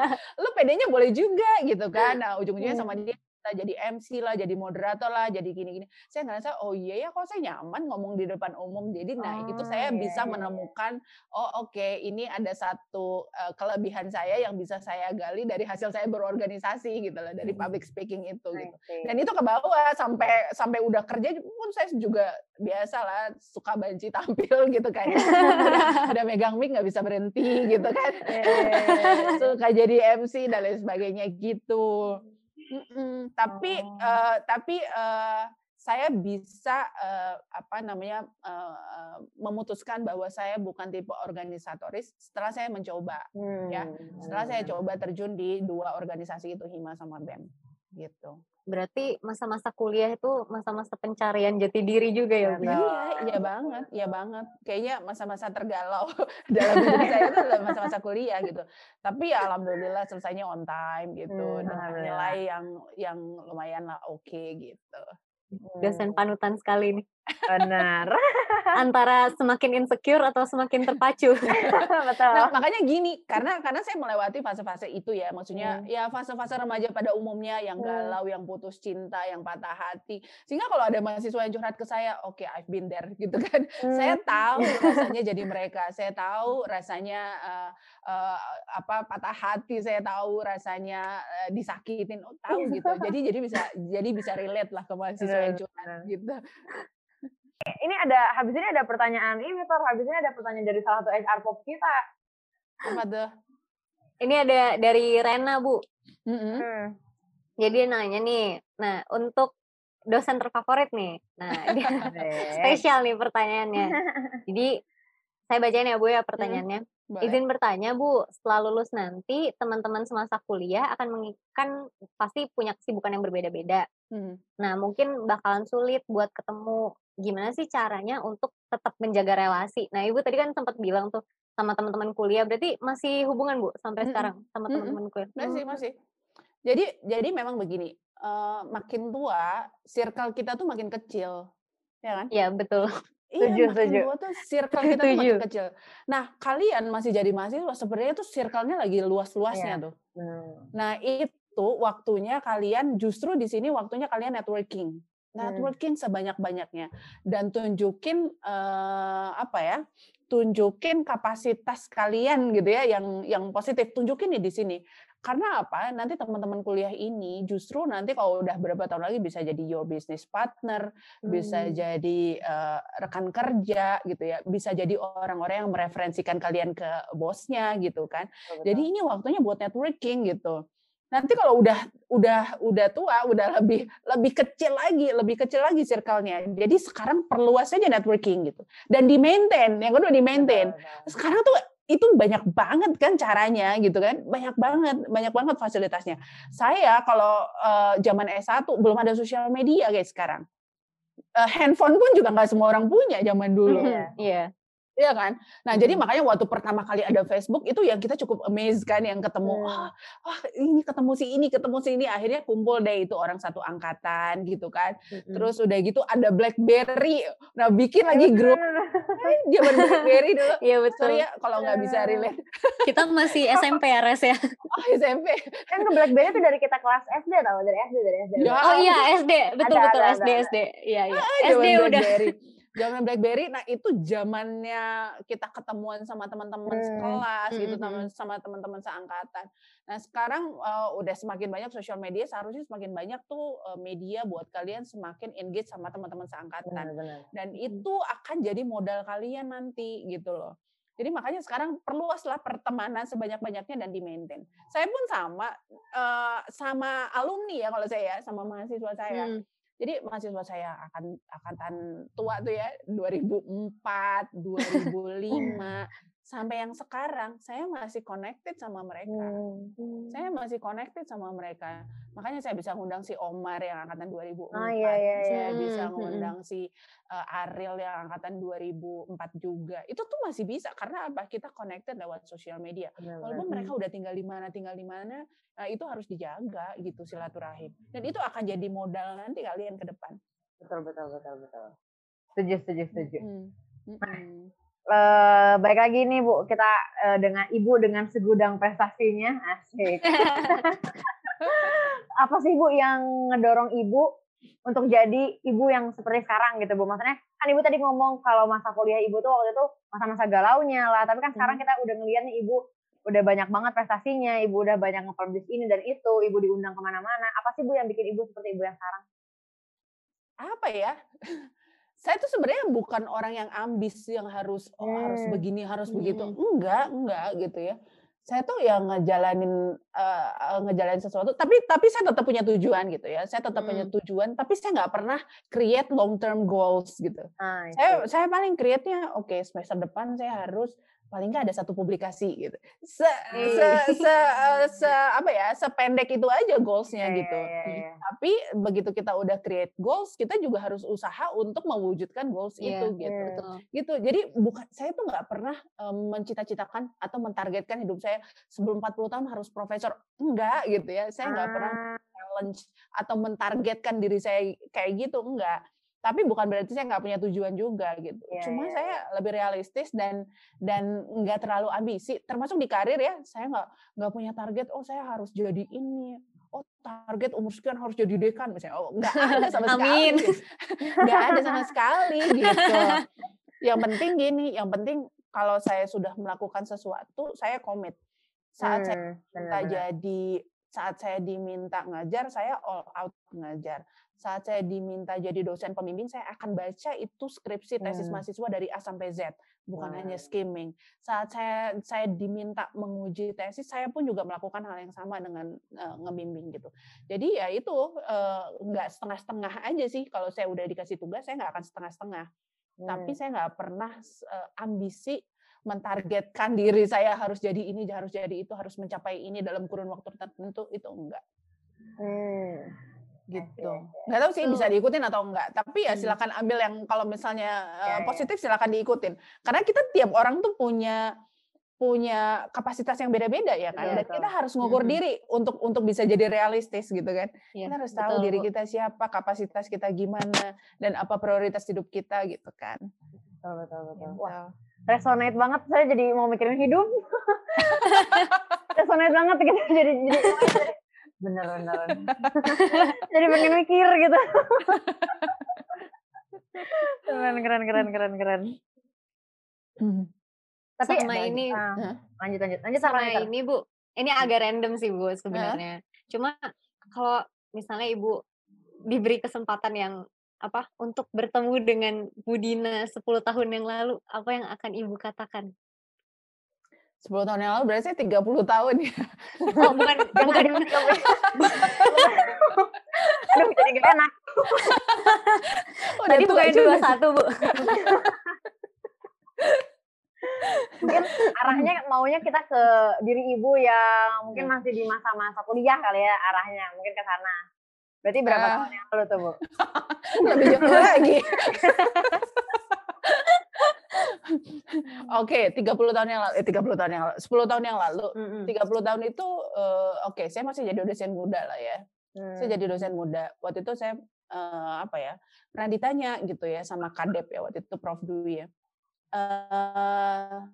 Lu PD-nya boleh juga gitu kan. Nah ujung-ujungnya sama dia jadi MC lah, jadi moderator lah, jadi gini-gini. Saya ngerasa, oh iya ya kok saya nyaman ngomong di depan umum. Jadi nah oh, itu saya iya, bisa iya, iya. menemukan, oh oke okay, ini ada satu uh, kelebihan saya yang bisa saya gali dari hasil saya berorganisasi gitu lah, dari hmm. public speaking itu gitu. Dan itu ke bawah sampai sampai udah kerja pun saya juga biasa lah suka banci tampil gitu kan. udah, udah megang mic nggak bisa berhenti gitu kan. suka jadi MC dan lain sebagainya gitu. Mm-mm. Tapi oh. uh, tapi uh, saya bisa uh, apa namanya uh, memutuskan bahwa saya bukan tipe organisatoris setelah saya mencoba hmm. ya setelah saya coba terjun di dua organisasi itu Hima sama BEM gitu Berarti masa-masa kuliah itu masa-masa pencarian jati diri juga ya, Bu? Iya, iya banget, iya banget. Kayaknya masa-masa tergalau dalam hidup saya itu adalah masa-masa kuliah gitu. Tapi ya alhamdulillah selesainya on time gitu hmm, dengan nilai yang yang lumayan lah oke okay, gitu. Dosen panutan sekali nih. Benar. Antara semakin insecure atau semakin terpacu. Betul. Nah, makanya gini, karena karena saya melewati fase-fase itu ya, maksudnya hmm. ya fase-fase remaja pada umumnya yang hmm. galau, hmm. yang putus cinta, yang patah hati. Sehingga kalau ada mahasiswa yang curhat ke saya, oke, okay, I've been there gitu kan. Hmm. Saya tahu rasanya jadi mereka. Saya tahu rasanya uh, uh, apa patah hati, saya tahu rasanya uh, disakitin, oh, tahu gitu. Jadi jadi bisa jadi bisa relate lah ke mahasiswa yang curhat gitu. Ini ada habis ini ada pertanyaan ini Tor, habis ini ada pertanyaan dari salah satu HR pop kita. Apa tuh? Ini ada dari Rena, Bu. Mm -hmm. Hmm. Jadi nanya nih, nah untuk dosen terfavorit nih. Nah, dia spesial nih pertanyaannya. Jadi saya bacain ya Bu ya pertanyaannya. Hmm, Izin bertanya Bu, setelah lulus nanti teman-teman semasa kuliah akan mengikan pasti punya kesibukan yang berbeda-beda. Hmm. Nah, mungkin bakalan sulit buat ketemu gimana sih caranya untuk tetap menjaga relasi. Nah, Ibu tadi kan sempat bilang tuh sama teman-teman kuliah, berarti masih hubungan Bu sampai hmm. sekarang sama teman-teman kuliah? Masih, masih. Jadi jadi memang begini, uh, makin tua circle kita tuh makin kecil, ya kan? Iya, betul. Iya, setuju, makin setuju. tua tuh circle kita tuh makin kecil. Nah, kalian masih jadi mahasiswa sebenarnya tuh circle-nya lagi luas-luasnya yeah. tuh. Hmm. Nah, itu waktunya kalian justru di sini waktunya kalian networking. Networking hmm. sebanyak-banyaknya dan tunjukin uh, apa ya? Tunjukin kapasitas kalian gitu ya yang yang positif. Tunjukin nih di sini. Karena apa? Nanti teman-teman kuliah ini justru nanti kalau udah berapa tahun lagi bisa jadi your business partner, hmm. bisa jadi uh, rekan kerja gitu ya, bisa jadi orang-orang yang mereferensikan kalian ke bosnya gitu kan. Betul. Jadi ini waktunya buat networking gitu. Nanti kalau udah udah udah tua, udah lebih lebih kecil lagi, lebih kecil lagi circle-nya. Jadi sekarang perluas aja networking gitu. Dan di maintain, yang kedua di maintain. Sekarang tuh itu banyak banget kan caranya gitu kan banyak banget banyak banget fasilitasnya saya kalau uh, zaman S1 belum ada sosial media kayak sekarang uh, handphone pun juga nggak semua orang punya zaman dulu iya yeah. Iya kan? Nah, hmm. jadi makanya waktu pertama kali ada Facebook itu yang kita cukup amazed kan yang ketemu hmm. ah, ah ini ketemu si ini, ketemu si ini akhirnya kumpul deh itu orang satu angkatan gitu kan. Hmm. Terus udah gitu ada BlackBerry. Nah, bikin lagi grup. Dia BlackBerry dulu. Iya betul. Sorry ya kalau nggak bisa relate. Kita masih SMP ya, Res ya. Oh, SMP. Kan ke BlackBerry itu dari kita kelas SD tau, dari SD dari SD. Ya, oh iya, SD. Betul ada, betul ada, SD ada. SD. Iya, iya. Ah, SD udah. Zaman BlackBerry, nah itu zamannya kita ketemuan sama teman-teman hmm. sekelas hmm. gitu, hmm. sama teman-teman seangkatan. Nah sekarang uh, udah semakin banyak sosial media, seharusnya semakin banyak tuh uh, media buat kalian semakin engage sama teman-teman seangkatan. Benar, benar. Dan itu akan jadi modal kalian nanti gitu loh. Jadi makanya sekarang perluaslah pertemanan sebanyak-banyaknya dan di maintain. Saya pun sama uh, sama alumni ya kalau saya sama mahasiswa saya. Hmm. Jadi mahasiswa saya akan angkatan tua tuh ya 2004, 2005 sampai yang sekarang saya masih connected sama mereka. Hmm. Saya masih connected sama mereka. Makanya saya bisa ngundang si Omar yang angkatan 2004. Oh, iya, iya, iya. Saya bisa ngundang si uh, Ariel yang angkatan 2004 juga. Itu tuh masih bisa karena apa? Kita connected lewat sosial media. Benar, Walaupun mereka udah tinggal di mana, tinggal di mana, nah itu harus dijaga gitu silaturahim. Dan itu akan jadi modal nanti kalian ke depan. Betul, betul, betul, betul. Setuju, setuju, setuju. Hmm. Hmm uh, baik lagi nih Bu, kita uh, dengan Ibu dengan segudang prestasinya, asik. Apa sih Bu yang ngedorong Ibu untuk jadi ibu yang seperti sekarang gitu Bu? Maksudnya kan Ibu tadi ngomong kalau masa kuliah Ibu tuh waktu itu masa-masa galaunya lah, tapi kan sekarang hmm. kita udah ngeliat nih Ibu udah banyak banget prestasinya, Ibu udah banyak nge-publish ini dan itu, Ibu diundang ke mana-mana. Apa sih Bu yang bikin Ibu seperti Ibu yang sekarang? Apa ya? Saya tuh sebenarnya bukan orang yang ambis yang harus oh harus begini harus hmm. begitu. Enggak enggak gitu ya. Saya tuh yang ngejalanin uh, ngejalanin sesuatu tapi tapi saya tetap punya tujuan gitu ya. Saya tetap hmm. punya tujuan tapi saya nggak pernah create long term goals gitu. Ah, saya saya paling create-nya oke okay, semester depan saya harus paling nggak ada satu publikasi gitu. Se, se, se, uh, se apa ya, sependek itu aja goalsnya yeah, gitu. Yeah, yeah. Tapi begitu kita udah create goals, kita juga harus usaha untuk mewujudkan goals yeah, itu gitu. Yeah. Gitu. Jadi bukan saya tuh nggak pernah um, mencita-citakan atau mentargetkan hidup saya sebelum 40 tahun harus profesor. Enggak gitu ya. Saya nggak ah. pernah challenge atau mentargetkan diri saya kayak gitu enggak tapi bukan berarti saya nggak punya tujuan juga gitu. Yeah, Cuma yeah. saya iya. lebih realistis dan dan nggak terlalu ambisi. Termasuk di karir ya, saya nggak nggak punya target. Oh saya harus jadi ini. Oh target umur sekian harus jadi dekan misalnya. Oh nggak ada sama sekali. Nggak ada sama sekali gitu. Yang penting gini, yang penting kalau saya sudah melakukan sesuatu, saya komit. Saat hmm, saya kita jadi saat saya diminta ngajar, saya all out ngajar. Saat saya diminta jadi dosen pembimbing, saya akan baca itu skripsi tesis hmm. mahasiswa dari A sampai Z, bukan wow. hanya skimming. Saat saya saya diminta menguji tesis, saya pun juga melakukan hal yang sama dengan uh, ngebimbing gitu. Jadi ya itu uh, nggak setengah-setengah aja sih. Kalau saya udah dikasih tugas, saya nggak akan setengah-setengah. Hmm. Tapi saya nggak pernah uh, ambisi mentargetkan diri saya harus jadi ini, harus jadi itu, harus mencapai ini dalam kurun waktu tertentu itu enggak. Hmm. Gitu. Enggak tahu sih bisa diikutin atau enggak. Tapi ya hmm. silakan ambil yang kalau misalnya ya, positif silakan diikutin. Karena kita tiap orang tuh punya punya kapasitas yang beda-beda ya kan. Ya, Dan kita harus ngukur hmm. diri untuk untuk bisa jadi realistis gitu kan. Ya, kita harus tahu betul. diri kita siapa, kapasitas kita gimana dan apa prioritas hidup kita gitu kan. Betul betul betul. Gitu. Wah, resonate banget saya jadi mau mikirin hidup. Resonate banget gitu jadi jadi bener bener jadi pengen mikir gitu. Keren keren keren keren keren. Hmm. tapi sama ini uh, lanjut lanjut lanjut sama lanjut. ini bu. Ini agak random sih bu sebenarnya. Cuma kalau misalnya ibu diberi kesempatan yang apa untuk bertemu dengan Budina 10 tahun yang lalu apa yang akan ibu katakan 10 tahun yang lalu berarti saya 30 tahun ya. Oh, bukan bukan Aduh, jadi gak enak. Tadi bukan dua satu, Bu. mungkin arahnya maunya kita ke diri ibu yang mungkin masih di masa-masa kuliah kali ya arahnya, mungkin ke sana. Berarti berapa uh, tahun yang lalu tuh, Bu? Lebih jauh lagi. Oke, okay, 30 tahun yang lalu, eh 30 tahun yang lalu, 10 tahun yang lalu, mm -hmm. 30 tahun itu, uh, oke, okay, saya masih jadi dosen muda lah ya. Hmm. Saya jadi dosen muda. Waktu itu saya, uh, apa ya, pernah ditanya gitu ya sama Kadep ya, waktu itu Prof. Dwi ya. Uh,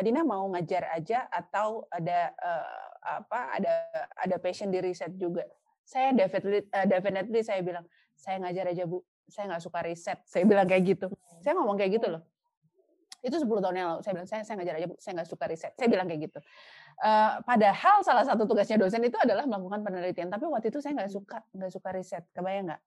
Dina mau ngajar aja atau ada uh, apa ada ada passion di riset juga saya definitely uh, definitely saya bilang saya ngajar aja bu. Saya nggak suka riset. Saya bilang kayak gitu. Saya ngomong kayak gitu loh. Itu 10 tahun yang lalu. Saya bilang saya saya ngajar aja bu. Saya nggak suka riset. Saya bilang kayak gitu. Uh, padahal salah satu tugasnya dosen itu adalah melakukan penelitian. Tapi waktu itu saya nggak suka nggak suka riset. Kebayang nggak?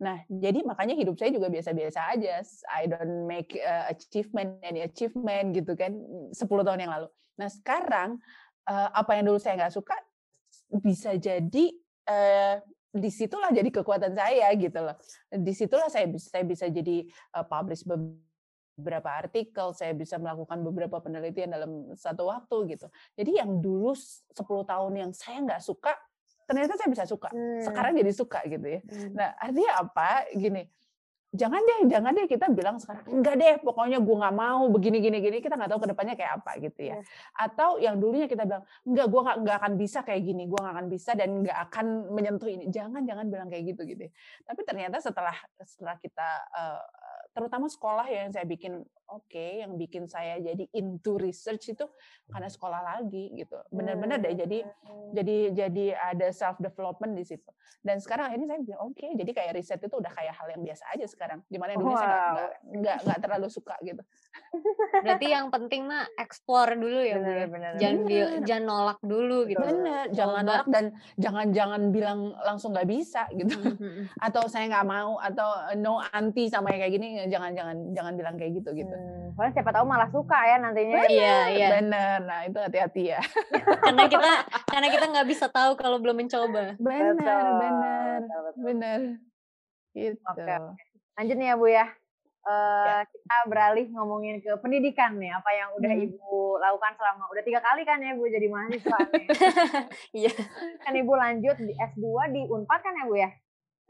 Nah jadi makanya hidup saya juga biasa-biasa aja. I don't make uh, achievement any achievement gitu kan 10 tahun yang lalu. Nah sekarang uh, apa yang dulu saya nggak suka bisa jadi eh, di situlah jadi kekuatan saya gitu loh. Di situlah saya bisa saya bisa jadi uh, publish beberapa artikel, saya bisa melakukan beberapa penelitian dalam satu waktu gitu. Jadi yang dulu 10 tahun yang saya nggak suka, ternyata saya bisa suka. Hmm. Sekarang jadi suka gitu ya. Hmm. Nah artinya apa? Gini, jangan deh, jangan deh kita bilang sekarang enggak deh, pokoknya gue nggak mau begini gini gini kita nggak tahu ke depannya kayak apa gitu ya. Yes. Atau yang dulunya kita bilang enggak, gue nggak nggak akan bisa kayak gini, gue nggak akan bisa dan nggak akan menyentuh ini. Jangan jangan bilang kayak gitu gitu. Ya. Tapi ternyata setelah setelah kita uh, terutama sekolah ya yang saya bikin oke okay, yang bikin saya jadi into research itu karena sekolah lagi gitu. Benar-benar deh jadi hmm. jadi jadi ada self development di situ. Dan sekarang ini saya bilang oke okay, jadi kayak riset itu udah kayak hal yang biasa aja sekarang. Di mana dulu wow. saya nggak nggak terlalu suka gitu berarti yang penting mah explore dulu ya bener, bener, jangan bener. jangan nolak dulu gitu bener jangan nolak dan jangan jangan bilang langsung nggak bisa gitu hmm, hmm, atau saya nggak mau atau no anti sama yang kayak gini jangan jangan jangan bilang kayak gitu gitu Hmm, soalnya siapa tahu malah suka ya nantinya. Iya, iya. Bener. Nah, itu hati-hati ya. karena kita karena kita nggak bisa tahu kalau belum mencoba. Benar, benar. Benar. Gitu. Oke. Lanjut nih ya, Bu ya. Uh, ya. kita beralih ngomongin ke pendidikan nih apa yang udah hmm. ibu lakukan selama udah tiga kali kan ya bu jadi mahasiswa iya kan ibu lanjut di S2 di Unpad kan ya bu ya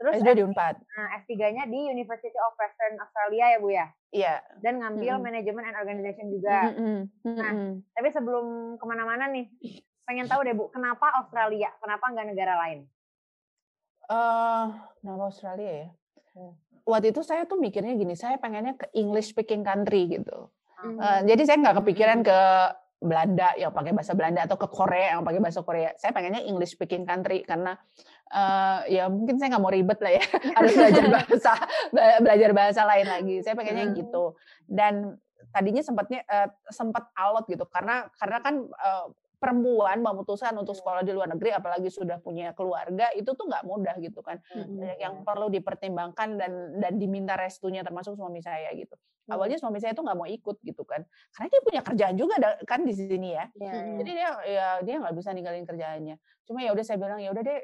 Terus S2 di Unpad. Nah, S3-nya di University of Western Australia ya, Bu ya? Iya. Dan ngambil mm -hmm. manajemen and organization juga. Mm -hmm. Nah, tapi sebelum ke mana-mana nih, pengen tahu deh, Bu, kenapa Australia? Kenapa nggak negara lain? Uh, kenapa Australia ya? Hmm. Waktu itu saya tuh mikirnya gini, saya pengennya ke English speaking country gitu. Mm -hmm. uh, jadi saya nggak kepikiran ke Belanda yang pakai bahasa Belanda atau ke Korea yang pakai bahasa Korea. Saya pengennya English speaking country karena uh, ya mungkin saya nggak mau ribet lah ya harus belajar bahasa belajar bahasa lain lagi. Saya pengennya hmm. gitu. Dan tadinya sempatnya uh, sempat alot gitu karena karena kan uh, perempuan memutuskan untuk sekolah di luar negeri apalagi sudah punya keluarga itu tuh nggak mudah gitu kan. Banyak yang perlu dipertimbangkan dan dan diminta restunya termasuk suami saya gitu. Awalnya suami saya tuh nggak mau ikut gitu kan karena dia punya kerjaan juga kan di sini ya. Jadi dia ya dia nggak bisa ninggalin kerjaannya. Cuma ya udah saya bilang ya udah deh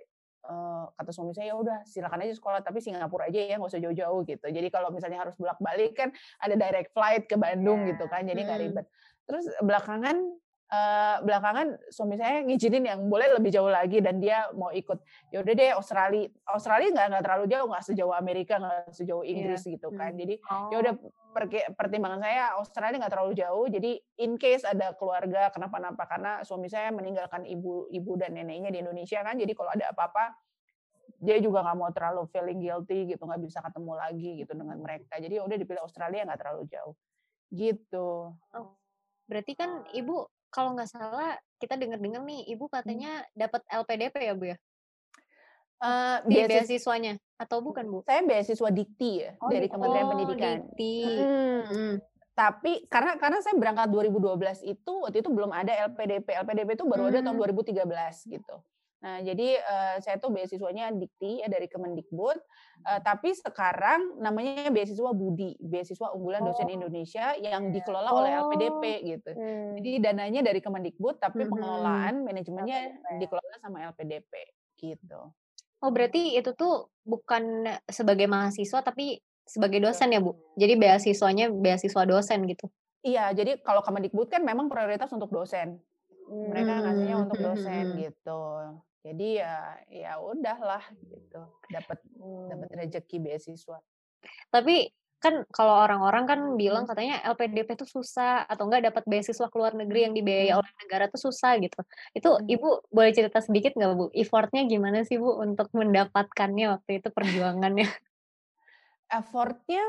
kata suami saya ya udah silakan aja sekolah tapi Singapura aja ya nggak usah jauh-jauh gitu. Jadi kalau misalnya harus bolak-balik kan ada direct flight ke Bandung yeah. gitu kan jadi nggak ribet. Terus belakangan uh, belakangan suami saya ngizinin yang boleh lebih jauh lagi dan dia mau ikut. Ya udah deh Australia Australia nggak nggak terlalu jauh nggak sejauh Amerika nggak sejauh Inggris yeah. gitu kan. Jadi oh. ya udah pertimbangan saya Australia nggak terlalu jauh. Jadi in case ada keluarga kenapa-napa karena suami saya meninggalkan ibu ibu dan neneknya di Indonesia kan. Jadi kalau ada apa-apa dia juga nggak mau terlalu feeling guilty gitu nggak bisa ketemu lagi gitu dengan mereka. Jadi ya udah dipilih Australia nggak terlalu jauh. Gitu. Oh, berarti kan ibu kalau nggak salah kita dengar-dengar nih ibu katanya hmm. dapat LPDP ya bu ya Uh, beasiswanya atau bukan bu? Saya beasiswa Dikti ya oh, dari Kementerian oh, Pendidikan. Dikti. Hmm. Hmm. Tapi karena karena saya berangkat 2012 itu waktu itu belum ada LPDP. LPDP itu baru hmm. ada tahun 2013 gitu. Nah, jadi uh, saya tuh beasiswanya Dikti ya dari Kemendikbud, uh, tapi sekarang namanya beasiswa Budi, beasiswa unggulan dosen oh. Indonesia yang dikelola oh. oleh LPDP gitu. Hmm. Jadi dananya dari Kemendikbud, tapi hmm. pengelolaan manajemennya dikelola sama LPDP gitu. Oh, berarti itu tuh bukan sebagai mahasiswa tapi sebagai dosen ya, Bu? Jadi beasiswanya beasiswa dosen gitu? Iya, jadi kalau Kemendikbud kan memang prioritas untuk dosen. Mereka ngasihnya hmm, untuk dosen hmm. gitu. Jadi ya ya udahlah gitu, dapat dapat hmm. rezeki beasiswa. Tapi kan kalau orang-orang kan bilang katanya LPDP itu susah atau enggak dapat beasiswa ke luar negeri yang dibiayai oleh negara itu susah gitu. Itu Ibu boleh cerita sedikit nggak Bu? Effortnya gimana sih Bu untuk mendapatkannya waktu itu perjuangannya? Effortnya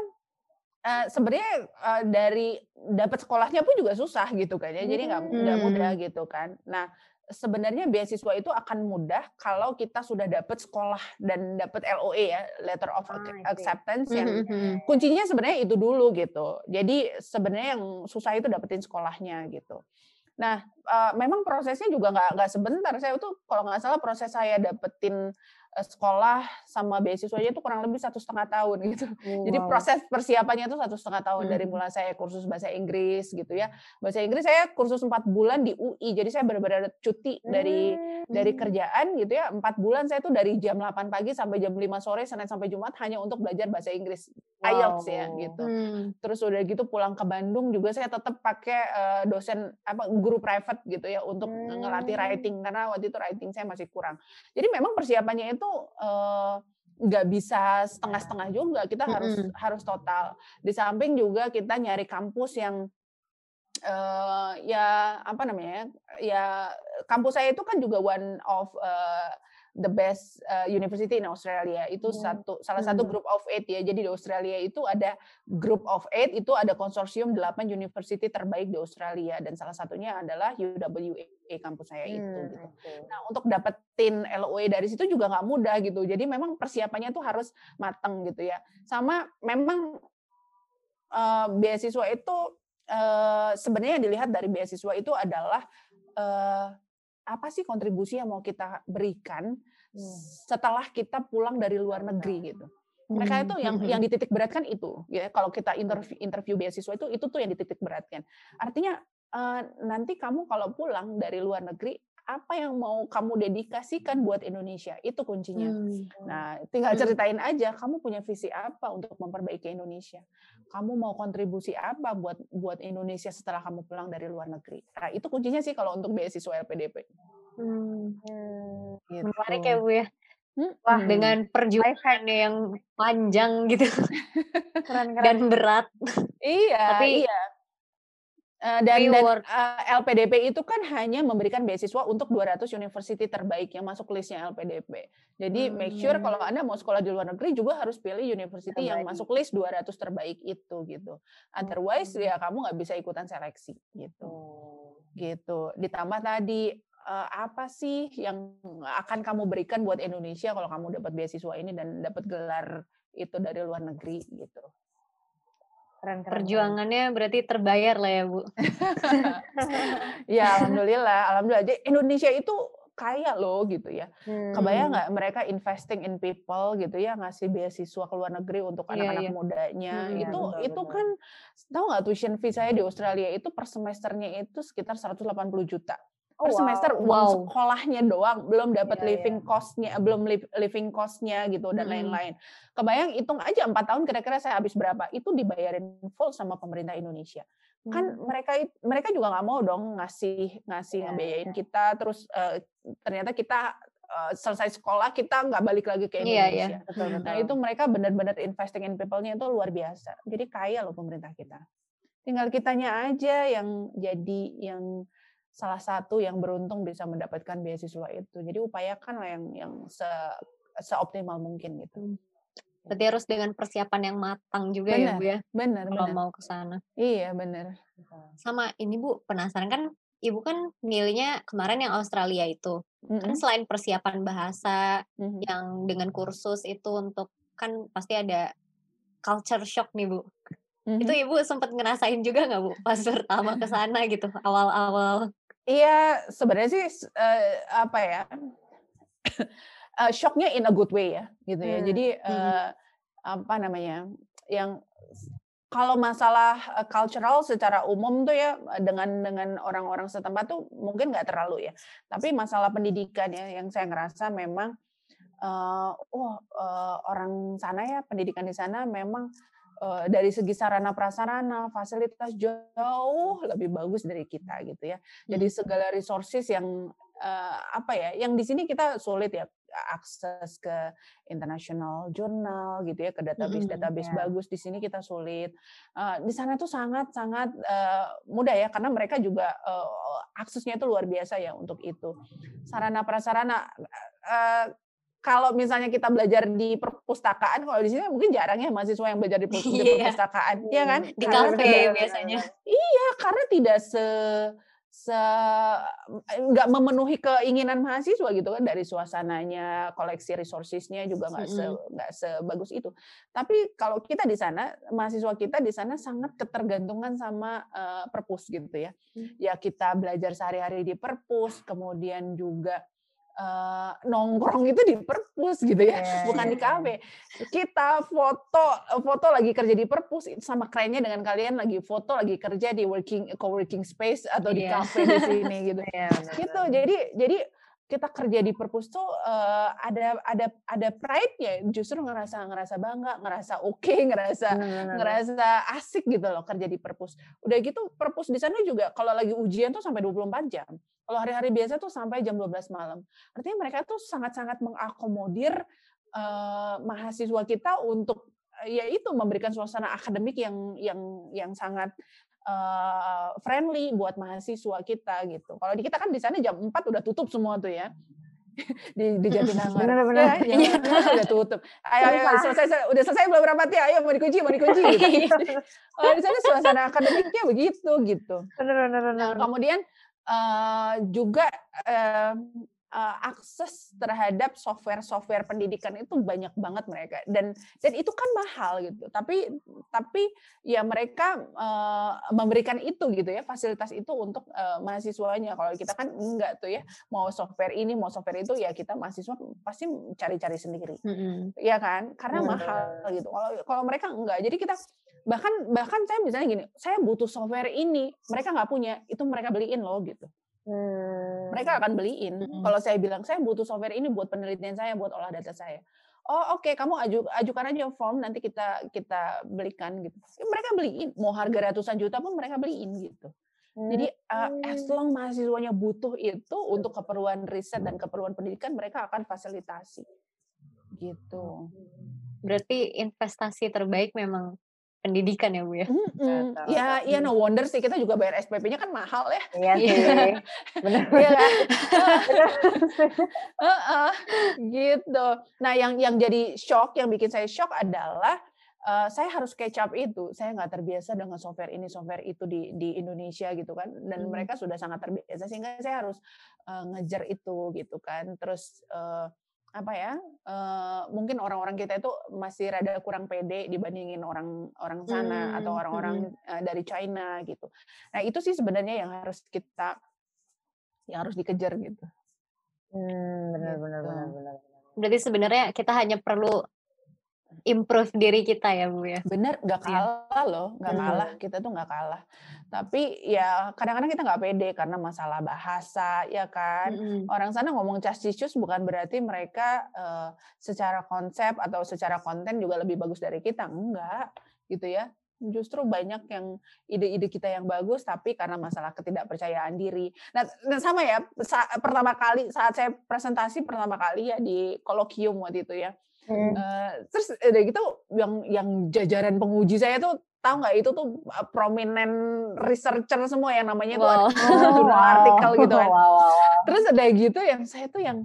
uh, sebenarnya uh, dari dapat sekolahnya pun juga susah gitu kan ya. Jadi nggak hmm. mudah gitu kan. Nah, sebenarnya beasiswa itu akan mudah kalau kita sudah dapat sekolah dan dapat LOE ya, letter of ah, acceptance yang mm -hmm. kuncinya sebenarnya itu dulu gitu. Jadi sebenarnya yang susah itu dapetin sekolahnya gitu. Nah, uh, memang prosesnya juga nggak nggak sebentar. Saya tuh kalau nggak salah proses saya dapetin sekolah sama beasiswanya itu kurang lebih satu setengah tahun gitu. Wow. Jadi proses persiapannya itu satu setengah tahun hmm. dari mulai saya kursus bahasa Inggris gitu ya. Bahasa Inggris saya kursus empat bulan di UI. Jadi saya benar-benar cuti dari hmm. dari kerjaan gitu ya. Empat bulan saya tuh dari jam 8 pagi sampai jam 5 sore Senin sampai Jumat hanya untuk belajar bahasa Inggris. Wow. IELTS ya gitu. Hmm. Terus udah gitu pulang ke Bandung juga saya tetap pakai uh, dosen apa guru private gitu ya untuk hmm. ngelatih writing karena waktu itu writing saya masih kurang. Jadi memang persiapannya itu nggak uh, bisa setengah-setengah juga kita mm -hmm. harus harus total di samping juga kita nyari kampus yang uh, ya apa namanya ya kampus saya itu kan juga one of uh, the best uh, university in Australia. Itu hmm. satu salah satu group of eight ya. Jadi di Australia itu ada group of eight itu ada konsorsium delapan university terbaik di Australia. Dan salah satunya adalah UWA kampus saya itu hmm, gitu. Nah untuk dapetin LOE dari situ juga nggak mudah gitu. Jadi memang persiapannya tuh harus mateng gitu ya. Sama memang uh, beasiswa itu uh, sebenarnya yang dilihat dari beasiswa itu adalah uh, apa sih kontribusi yang mau kita berikan hmm. setelah kita pulang dari luar negeri gitu. Mereka itu yang hmm. yang dititik beratkan itu, ya. Kalau kita interview interview beasiswa itu itu tuh yang dititik beratkan. Artinya uh, nanti kamu kalau pulang dari luar negeri apa yang mau kamu dedikasikan buat Indonesia itu kuncinya. Hmm. Nah, tinggal hmm. ceritain aja kamu punya visi apa untuk memperbaiki Indonesia. Kamu mau kontribusi apa buat buat Indonesia setelah kamu pulang dari luar negeri. Nah, itu kuncinya sih kalau untuk beasiswa LPDP. Hmm. Gitu. Menarik ya Bu ya. Hmm. Wah, hmm. dengan perjuangannya yang panjang gitu. keren, keren. Dan berat. Iya, Tapi iya Eh, dan, dan uh, eh, LPDP itu kan hanya memberikan beasiswa untuk 200 university terbaik yang masuk listnya LPDP. Jadi hmm. make sure kalau Anda mau sekolah di luar negeri juga harus pilih university terbaik. yang masuk list 200 terbaik itu gitu. Otherwise hmm. ya kamu nggak bisa ikutan seleksi gitu. Hmm. Gitu. Ditambah tadi uh, apa sih yang akan kamu berikan buat Indonesia kalau kamu dapat beasiswa ini dan dapat gelar itu dari luar negeri gitu. Keren, keren, Perjuangannya berarti terbayar lah ya Bu. ya alhamdulillah, alhamdulillah. Jadi Indonesia itu kaya loh gitu ya. Hmm. Kebayang nggak mereka investing in people gitu ya, ngasih beasiswa ke luar negeri untuk iya, anak-anak yeah, yeah. mudanya. Hmm, itu betul, itu betul. kan tahu nggak tuition fee saya di Australia itu per semesternya itu sekitar 180 juta per semester wow. uang sekolahnya doang, belum dapat yeah, living yeah. cost-nya, belum living cost-nya gitu dan lain-lain. Hmm. Kebayang hitung aja empat tahun kira-kira saya habis berapa? Itu dibayarin full sama pemerintah Indonesia. Kan hmm. Kan mereka mereka juga nggak mau dong ngasih ngasih yeah, ngebiayain yeah. kita terus uh, ternyata kita uh, selesai sekolah kita nggak balik lagi ke iya, iya. Indonesia. Yeah, yeah. Betul, betul. Nah itu mereka benar-benar investing in people-nya itu luar biasa. Jadi kaya loh pemerintah kita. Tinggal kitanya aja yang jadi yang salah satu yang beruntung bisa mendapatkan beasiswa itu. Jadi upayakan yang yang se seoptimal mungkin gitu. Hmm. Berarti harus dengan persiapan yang matang juga bener, ya Bu ya. Benar, kalau bener. mau ke sana. Iya, benar. Sama ini Bu, penasaran kan Ibu kan milihnya kemarin yang Australia itu. Mm -hmm. Kan selain persiapan bahasa mm -hmm. yang dengan kursus itu untuk kan pasti ada culture shock nih Bu. Mm -hmm. Itu Ibu sempat ngerasain juga nggak Bu pas pertama ke sana gitu awal-awal? Iya, sebenarnya sih uh, apa ya? uh, shocknya in a good way ya, gitu ya. Hmm. Jadi uh, hmm. apa namanya? Yang kalau masalah cultural secara umum tuh ya dengan dengan orang-orang setempat tuh mungkin nggak terlalu ya. Tapi masalah pendidikan ya yang saya ngerasa memang uh, oh uh, orang sana ya pendidikan di sana memang dari segi sarana prasarana fasilitas jauh lebih bagus dari kita gitu ya. Jadi hmm. segala resources yang uh, apa ya, yang di sini kita sulit ya akses ke international journal gitu ya, ke database database yeah. bagus di sini kita sulit. Uh, di sana tuh sangat sangat uh, mudah ya karena mereka juga uh, aksesnya itu luar biasa ya untuk itu. Sarana prasarana uh, kalau misalnya kita belajar di perpustakaan, kalau di sini mungkin jarang ya mahasiswa yang belajar di iya. perpustakaan, iya kan? Di kafe biasanya. Iya, karena tidak se se nggak memenuhi keinginan mahasiswa gitu kan dari suasananya, koleksi resourcesnya juga nggak se nggak sebagus itu. Tapi kalau kita di sana, mahasiswa kita di sana sangat ketergantungan sama uh, perpus gitu ya. Hmm. Ya kita belajar sehari-hari di perpus, kemudian juga uh, nongkrong itu di perpus gitu ya, yeah, bukan di iya, kafe. Iya. Kita foto foto lagi kerja di perpus sama kerennya dengan kalian lagi foto lagi kerja di working co-working space atau di yeah. kafe di sini gitu. Yeah, gitu. Jadi jadi kita kerja di perpus tuh uh, ada ada ada pride-nya justru ngerasa ngerasa bangga, ngerasa oke, okay, ngerasa hmm. ngerasa asik gitu loh kerja di perpus. Udah gitu perpus di sana juga kalau lagi ujian tuh sampai 24 jam. Kalau hari-hari biasa tuh sampai jam 12 malam. Artinya mereka tuh sangat-sangat mengakomodir uh, mahasiswa kita untuk ya itu memberikan suasana akademik yang yang yang sangat uh, friendly buat mahasiswa kita gitu. Kalau di kita kan di sana jam 4 udah tutup semua tuh ya. di di Jatinangor. Benar-benar. Ya, ya, udah tutup. Ayo, ayo, selesai, udah selesai belum rapat ya? Ayo mau dikunci, mau dikunci gitu. oh, di sana suasana akademiknya begitu gitu. Benar-benar. Nah, kemudian uh, juga uh, uh, akses terhadap software-software pendidikan itu banyak banget mereka. Dan dan itu kan mahal gitu. Tapi tapi ya mereka uh, memberikan itu gitu ya fasilitas itu untuk uh, mahasiswanya. Kalau kita kan enggak tuh ya mau software ini mau software itu ya kita mahasiswa pasti cari-cari sendiri. Mm -hmm. ya kan? Karena mm -hmm. mahal gitu. Kalau kalau mereka enggak. Jadi kita bahkan bahkan saya misalnya gini saya butuh software ini mereka nggak punya itu mereka beliin loh gitu Hmm. Mereka akan beliin. Hmm. Kalau saya bilang saya butuh software ini buat penelitian saya, buat olah data saya. Oh oke, okay, kamu aju, ajukan aja form nanti kita kita belikan gitu. Ya, mereka beliin, mau harga ratusan juta pun mereka beliin gitu. Hmm. Jadi uh, as long mahasiswanya butuh itu untuk keperluan riset dan keperluan pendidikan, mereka akan fasilitasi. Gitu. Berarti investasi terbaik memang pendidikan ya Bu ya. Mm -hmm. Ya, iya no wonder sih kita juga bayar SPP-nya kan mahal ya. Iya sih. Benar. Iya kan? uh, uh, gitu. Nah, yang yang jadi shock, yang bikin saya shock adalah uh, saya harus catch up itu. Saya nggak terbiasa dengan software ini, software itu di di Indonesia gitu kan. Dan hmm. mereka sudah sangat terbiasa sehingga saya harus uh, ngejar itu gitu kan. Terus uh, apa ya uh, mungkin orang-orang kita itu masih rada kurang pede dibandingin orang orang sana hmm, atau orang-orang hmm. uh, dari China gitu. Nah itu sih sebenarnya yang harus kita yang harus dikejar gitu. Hmm, benar, gitu. benar, benar, benar. Berarti sebenarnya kita hanya perlu improve diri kita ya bu ya. Bener, nggak iya. kalah loh, nggak hmm. kalah. Kita tuh nggak kalah. Tapi ya kadang-kadang kita nggak pede karena masalah bahasa, ya kan. Hmm. Orang sana ngomong casticius bukan berarti mereka uh, secara konsep atau secara konten juga lebih bagus dari kita, enggak, gitu ya. Justru banyak yang ide-ide kita yang bagus, tapi karena masalah ketidakpercayaan diri. Nah, nah sama ya, pertama kali saat saya presentasi pertama kali ya di kolokium waktu itu ya, Hmm. Uh, terus udah gitu yang yang jajaran penguji saya tuh tahu nggak itu tuh prominent researcher semua yang namanya wow. tuh ada jurnal artikel gitu kan. Wow, wow, wow. Terus ada gitu yang saya tuh yang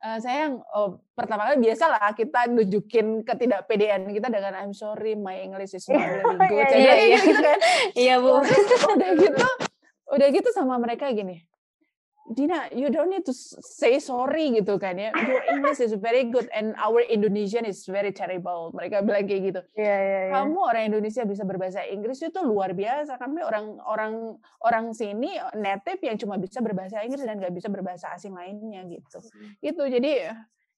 uh, saya yang oh, pertama kali biasa lah kita nunjukin ketidakpedean kita dengan I'm sorry my English is not very good. Iya, iya, iya. gitu kan. Iya bu. udah gitu, udah gitu sama mereka gini Dina, you don't need to say sorry gitu kan ya. Your English is very good and our Indonesian is very terrible. Mereka bilang kayak gitu. Yeah, yeah, yeah. Kamu orang Indonesia bisa berbahasa Inggris itu luar biasa. Kami orang orang orang sini native yang cuma bisa berbahasa Inggris dan nggak bisa berbahasa asing lainnya gitu. Gitu. Jadi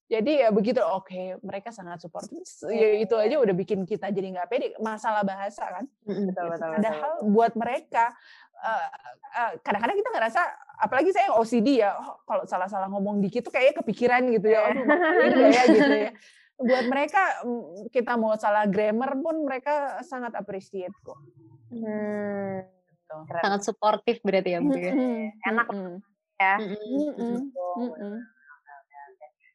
jadi ya begitu oke okay, mereka sangat support ya itu aja udah bikin kita jadi nggak pede masalah bahasa kan betul, betul, padahal betul. buat mereka uh, uh, kadang-kadang kita ngerasa apalagi saya OCD ya oh, kalau salah-salah ngomong dikit tuh kayaknya kepikiran gitu ya oh, ya? gitu ya. Buat mereka mm, kita mau salah grammar pun mereka sangat appreciate kok. Hmm, gitu. sangat suportif berarti ya Bu ya. Enak ya. Gitu.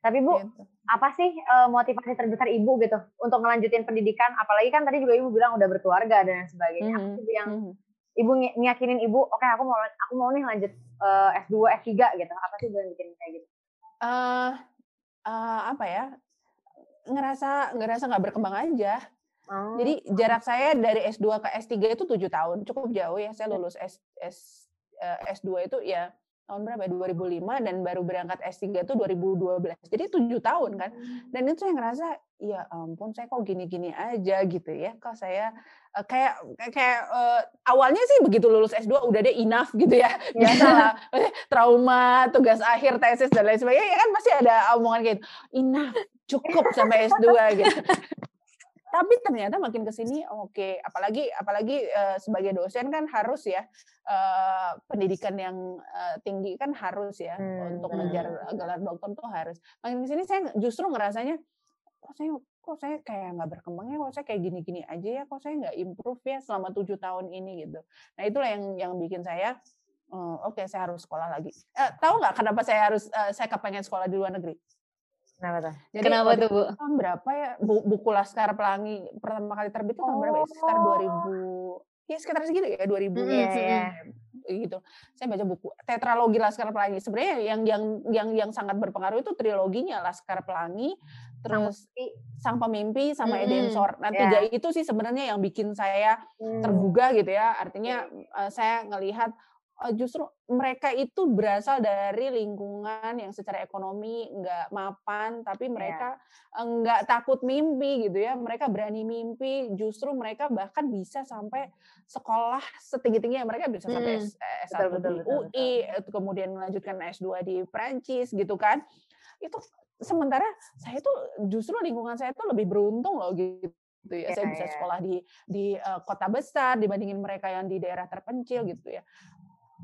tapi Bu gitu. apa sih uh, motivasi terbesar Ibu gitu untuk ngelanjutin pendidikan? Apalagi kan tadi juga Ibu bilang udah berkeluarga dan sebagainya. Mm -hmm. apa sih yang ibu ngiyakinin ibu oke okay, aku mau aku mau nih lanjut uh, S2 S3 gitu. Apa sih yang bikin kayak gitu? Uh, uh, apa ya ngerasa ngerasa nggak berkembang aja. Oh. jadi jarak saya dari S2 ke S3 itu tujuh tahun cukup jauh ya. Saya lulus S, S uh, S2 itu ya tahun berapa 2005 ya? dan baru berangkat S3 itu 2012 jadi tujuh tahun kan. Hmm. dan itu saya ngerasa ya ampun saya kok gini-gini aja gitu ya. Kok saya uh, kayak kayak uh, awalnya sih begitu lulus S2 udah deh enough gitu ya. Biasa trauma tugas akhir tesis dan lain sebagainya. Ya kan masih ada omongan kayak gitu enough cukup sampai S2 gitu tapi ternyata makin ke sini oke. Okay. apalagi apalagi uh, sebagai dosen kan harus ya uh, pendidikan yang uh, tinggi kan harus ya. Hmm. untuk ngejar gelar dokter tuh harus. Makin ke sini saya justru ngerasanya kok saya kok saya kayak nggak berkembang ya? Kok saya kayak gini-gini aja ya? Kok saya nggak improve ya selama tujuh tahun ini? Gitu. Nah itulah yang yang bikin saya oke okay, saya harus sekolah lagi. Uh, tahu nggak kenapa saya harus uh, saya kepengen sekolah di luar negeri Kenapa tuh? Jadi Kenapa tuh, Bu? Tahun berapa ya? buku Laskar Pelangi pertama kali terbit itu tahun oh. berapa ya? Sekitar 2000 ya sekitar segitu ya 2000 hmm, ya, ya. gitu. Saya baca buku Tetralogi Laskar Pelangi. Sebenarnya yang yang yang yang sangat berpengaruh itu triloginya Laskar Pelangi, terus Sang Pemimpi sama hmm, Edensor. Nah, yeah. tiga itu sih sebenarnya yang bikin saya hmm. tergugah gitu ya. Artinya uh, saya ngelihat justru mereka itu berasal dari lingkungan yang secara ekonomi nggak mapan, tapi iya. mereka yeah. nggak takut mimpi gitu ya. Mereka berani mimpi, justru mereka bahkan bisa sampai sekolah setinggi-tingginya. Mereka bisa sampai hmm. S1 betul, betul, di UI, betul. kemudian melanjutkan S2 di Prancis gitu kan. Itu sementara saya tuh justru lingkungan saya tuh lebih beruntung loh gitu gitu ya. Yeah, saya bisa iya. sekolah di di uh, kota besar dibandingin mereka yang di daerah terpencil gitu ya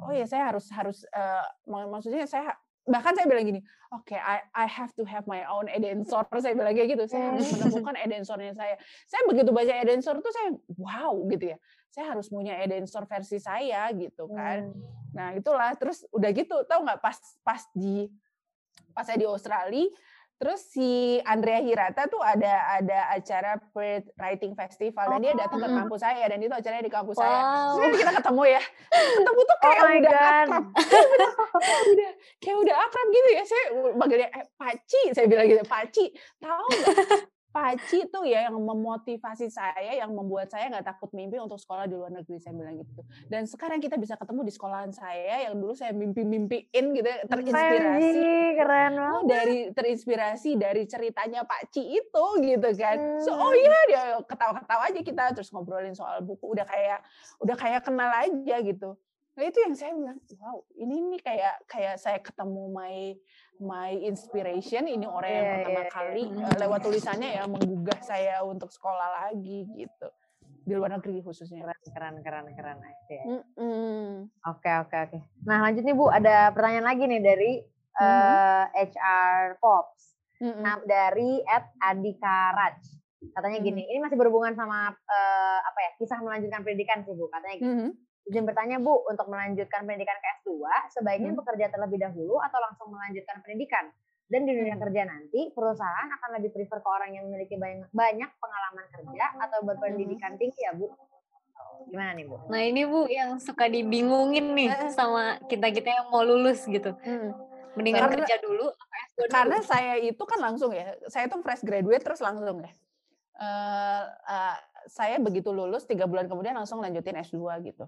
oh ya saya harus harus uh, maksudnya saya bahkan saya bilang gini, oke, okay, I I have to have my own edensor. Saya bilang kayak gitu, saya harus hmm. menemukan edensornya saya. Saya begitu baca edensor tuh saya wow gitu ya. Saya harus punya edensor versi saya gitu kan. Hmm. Nah itulah, terus udah gitu, tahu nggak pas pas di pas saya di Australia, Terus si Andrea Hirata tuh ada ada acara Writing Festival dan dia oh, datang ke kampus saya dan itu acaranya di kampus wow. saya. Terus kan kita ketemu ya. Ketemu tuh kayak oh udah God. akrab. kayak udah kayak udah akrab gitu ya. Saya manggilnya eh, Paci, saya bilang gitu, Paci. Tahu nggak? Paci tuh ya yang memotivasi saya, yang membuat saya nggak takut mimpi untuk sekolah di luar negeri, saya bilang gitu. Dan sekarang kita bisa ketemu di sekolahan saya yang dulu saya mimpi-mimpiin gitu, terinspirasi. keren Oh, banget. dari terinspirasi dari ceritanya Pak Ci itu gitu kan. So oh Hmm. iya dia ketawa-ketawa aja kita terus ngobrolin soal buku udah kayak udah kayak kenal aja gitu. Nah itu yang saya bilang, wow ini nih kayak kayak saya ketemu my my inspiration ini orang yang Iya, pertama iya, iya. kali Hmm. eh, lewat tulisannya ya menggugah saya untuk sekolah lagi gitu di luar negeri khususnya. Keren, keren, keren, keren. Oke, oke, oke. Nah, lanjut nih Bu, ada pertanyaan lagi nih dari Mhm. eh, HR Pops. Mm-mm. Nah, dari Ed Adika Raj. Katanya gini, ini masih berhubungan sama eh, apa ya? Kisah melanjutkan pendidikan sih, Bu. Katanya gini. Mhm. Izin bertanya, Bu, untuk melanjutkan pendidikan ke S2, sebaiknya Hmm. bekerja terlebih dahulu atau langsung melanjutkan pendidikan? Dan di dunia Hmm. kerja nanti, perusahaan akan lebih prefer ke orang yang memiliki banyak, banyak pengalaman kerja atau berpendidikan tinggi ya, Bu? Gimana nih, Bu? Nah ini Bu yang suka dibingungin nih sama kita-kita yang mau lulus gitu. Mm. Mendingan Karena- kerja dulu apa S2 dulu? karena saya itu kan langsung ya, saya tuh fresh graduate terus langsung ya. Eh, eh, saya begitu lulus tiga bulan kemudian langsung lanjutin S2 gitu.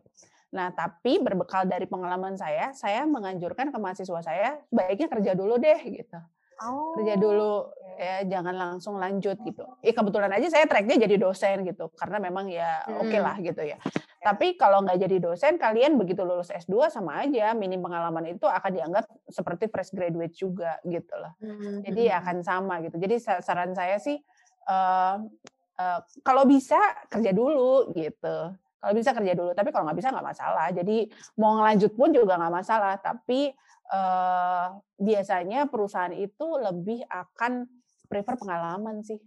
Nah tapi berbekal dari pengalaman saya, saya menganjurkan ke mahasiswa saya baiknya kerja dulu deh gitu. Oh. Kerja dulu ya jangan langsung lanjut gitu. Eh kebetulan aja saya tracknya jadi dosen gitu karena memang ya oke Hmm. lah gitu ya. Tapi kalau nggak jadi dosen, kalian begitu lulus S2 sama aja minim pengalaman itu akan dianggap seperti fresh graduate juga gitu loh. Hmm. Jadi ya akan sama gitu. Jadi sa- saran saya sih eh, eh, kalau bisa kerja dulu gitu. Kalau bisa kerja dulu. Tapi kalau nggak bisa nggak masalah. Jadi mau ngelanjut pun juga nggak masalah. Tapi eh, biasanya perusahaan itu lebih akan prefer pengalaman sih.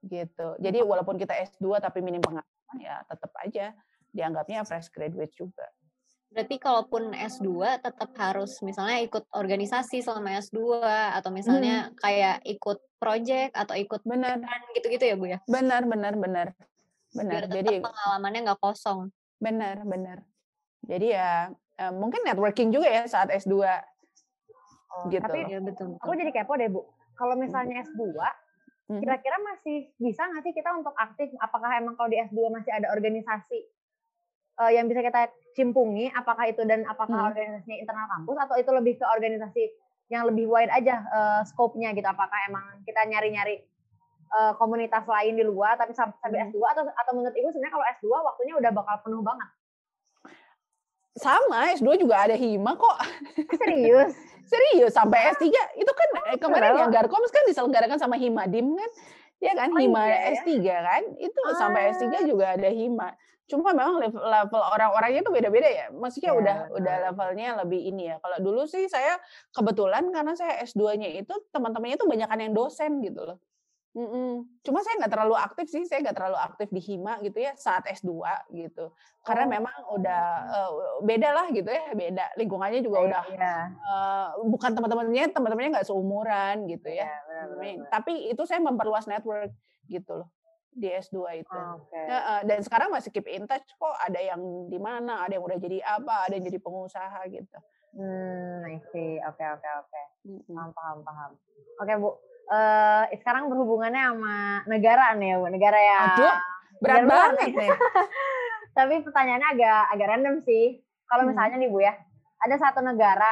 Gitu. Jadi walaupun kita S2 tapi minim pengalaman ya tetap aja dianggapnya fresh graduate juga. Berarti kalaupun S2 tetap harus misalnya ikut organisasi selama S2 atau misalnya kayak ikut project atau ikut Benar, gitu-gitu ya Bu ya. benar, benar, benar. Benar. Biar Jadi pengalamannya nggak kosong. Benar, benar. Jadi ya eh, mungkin networking juga ya saat S2 Oh, gitu. Tapi Ya betul. aku jadi kepo deh, Bu. Kalau misalnya S2, Mhm. kira-kira masih bisa nggak sih kita untuk aktif? Apakah emang kalau di S2 masih ada organisasi eh, yang bisa kita cimpungi? Apakah itu dan apakah Hmm. organisasinya internal kampus atau itu lebih ke organisasi yang lebih wide aja eh, scope-nya gitu? Apakah emang kita nyari-nyari eh, komunitas lain di luar tapi sam- sampai Hmm. S2 atau atau menurut Ibu sebenarnya kalau S2 waktunya udah bakal penuh banget? Sama S2 juga ada hima kok. Serius? Serius sampai S3 itu kan eh, kemarin yang Garkoms kan diselenggarakan sama Himadim kan. Ya kan Oh, Hima iya ya? S3 kan. Itu sampai Ah. S3 juga ada Hima. Cuma memang level, level orang-orangnya itu beda-beda ya. Maksudnya Ya, udah udah levelnya lebih ini ya. Kalau dulu sih saya kebetulan karena saya S2-nya itu teman-temannya itu banyakan yang dosen gitu loh. Mm-mm. Cuma saya nggak terlalu aktif sih, saya nggak terlalu aktif di Hima gitu ya saat S2 gitu. Karena Oh. memang udah eh, beda lah gitu ya, beda. Lingkungannya juga udah Iya. eh, bukan teman-temannya, teman-temannya nggak seumuran gitu ya. Iya, benar, benar, Main. benar. Tapi itu saya memperluas network gitu loh di S2 itu. Oke. Heeh, dan sekarang masih keep in touch kok. Ada yang di mana, ada yang udah jadi apa, ada yang jadi pengusaha gitu. Hmm, I see. Oke, oke, oke. Mm-mm. Paham, paham, paham. Oke, Bu. Eh, sekarang berhubungannya sama negara nih ya, Bu. Negara yang Aduh, berat negara banget nih. Tapi pertanyaannya agak agak random sih. Kalau Hmm. misalnya nih Bu ya, ada satu negara,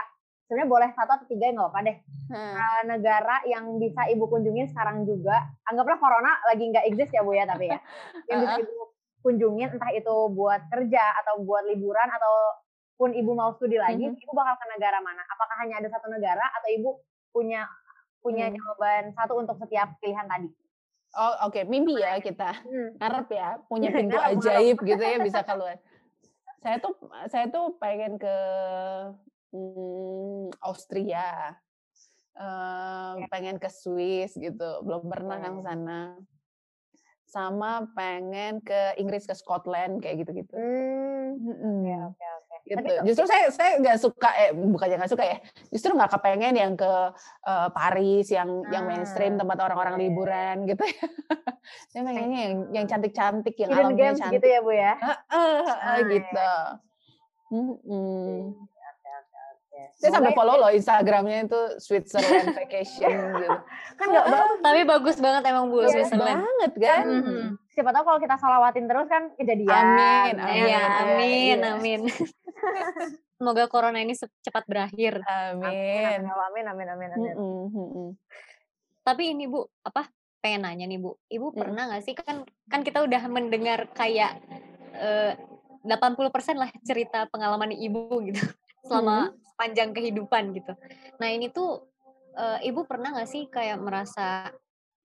sebenarnya boleh satu atau tiga nggak apa-apa deh. Nah, Eh, negara yang bisa Ibu kunjungin sekarang juga, anggaplah corona lagi nggak exist ya Bu ya, tapi ya. Yang bisa. Ibu kunjungin entah itu buat kerja atau buat liburan ataupun Ibu mau studi lagi, Mhm. Ibu bakal ke negara mana? Apakah hanya ada satu negara atau Ibu punya punya Hmm. jawaban satu untuk setiap pilihan tadi? Oh oke, mimpi ya kita. Hmm. Ngarep ya, punya pintu ajaib gitu ya bisa keluar. Saya tuh saya tuh pengen ke hmm, Austria. Eh, pengen ke Swiss gitu, belum pernah kan sana. Sama pengen ke Inggris ke Scotland kayak gitu-gitu. Hmm. Mm-mm. Oke, oke. gitu. Tapi Justru saya saya nggak suka eh bukannya nggak suka ya. Justru nggak kepengen yang ke eh, Paris yang yang mainstream Ah, tempat orang-orang liburan gitu ya. saya pengennya yang yang cantik-cantik yang Hidden alamnya games cantik. gitu ya Bu ya? Heeh, heeh, Ah, iya, gitu. Oke, oke, oke. Saya sampai follow loh Instagramnya itu Switzerland Vacation gitu. Kan nggak Tapi bagus banget emang Bu Bagus Switzerland. banget kan. Mhm. siapa tahu kalau kita salawatin terus kan kejadian. Amin, Iya, Iya, amin, iya. amin. Semoga corona ini cepat berakhir. Amin. Amin, amin, amin, amin. Mm-mm, mm-mm. Tapi ini Bu, apa? Pengen nanya nih Bu. Ibu Hmm. pernah nggak sih kan kan kita udah mendengar kayak eh, 80% lah cerita pengalaman Ibu gitu selama sepanjang kehidupan gitu. Nah, ini tuh eh, Ibu pernah nggak sih kayak merasa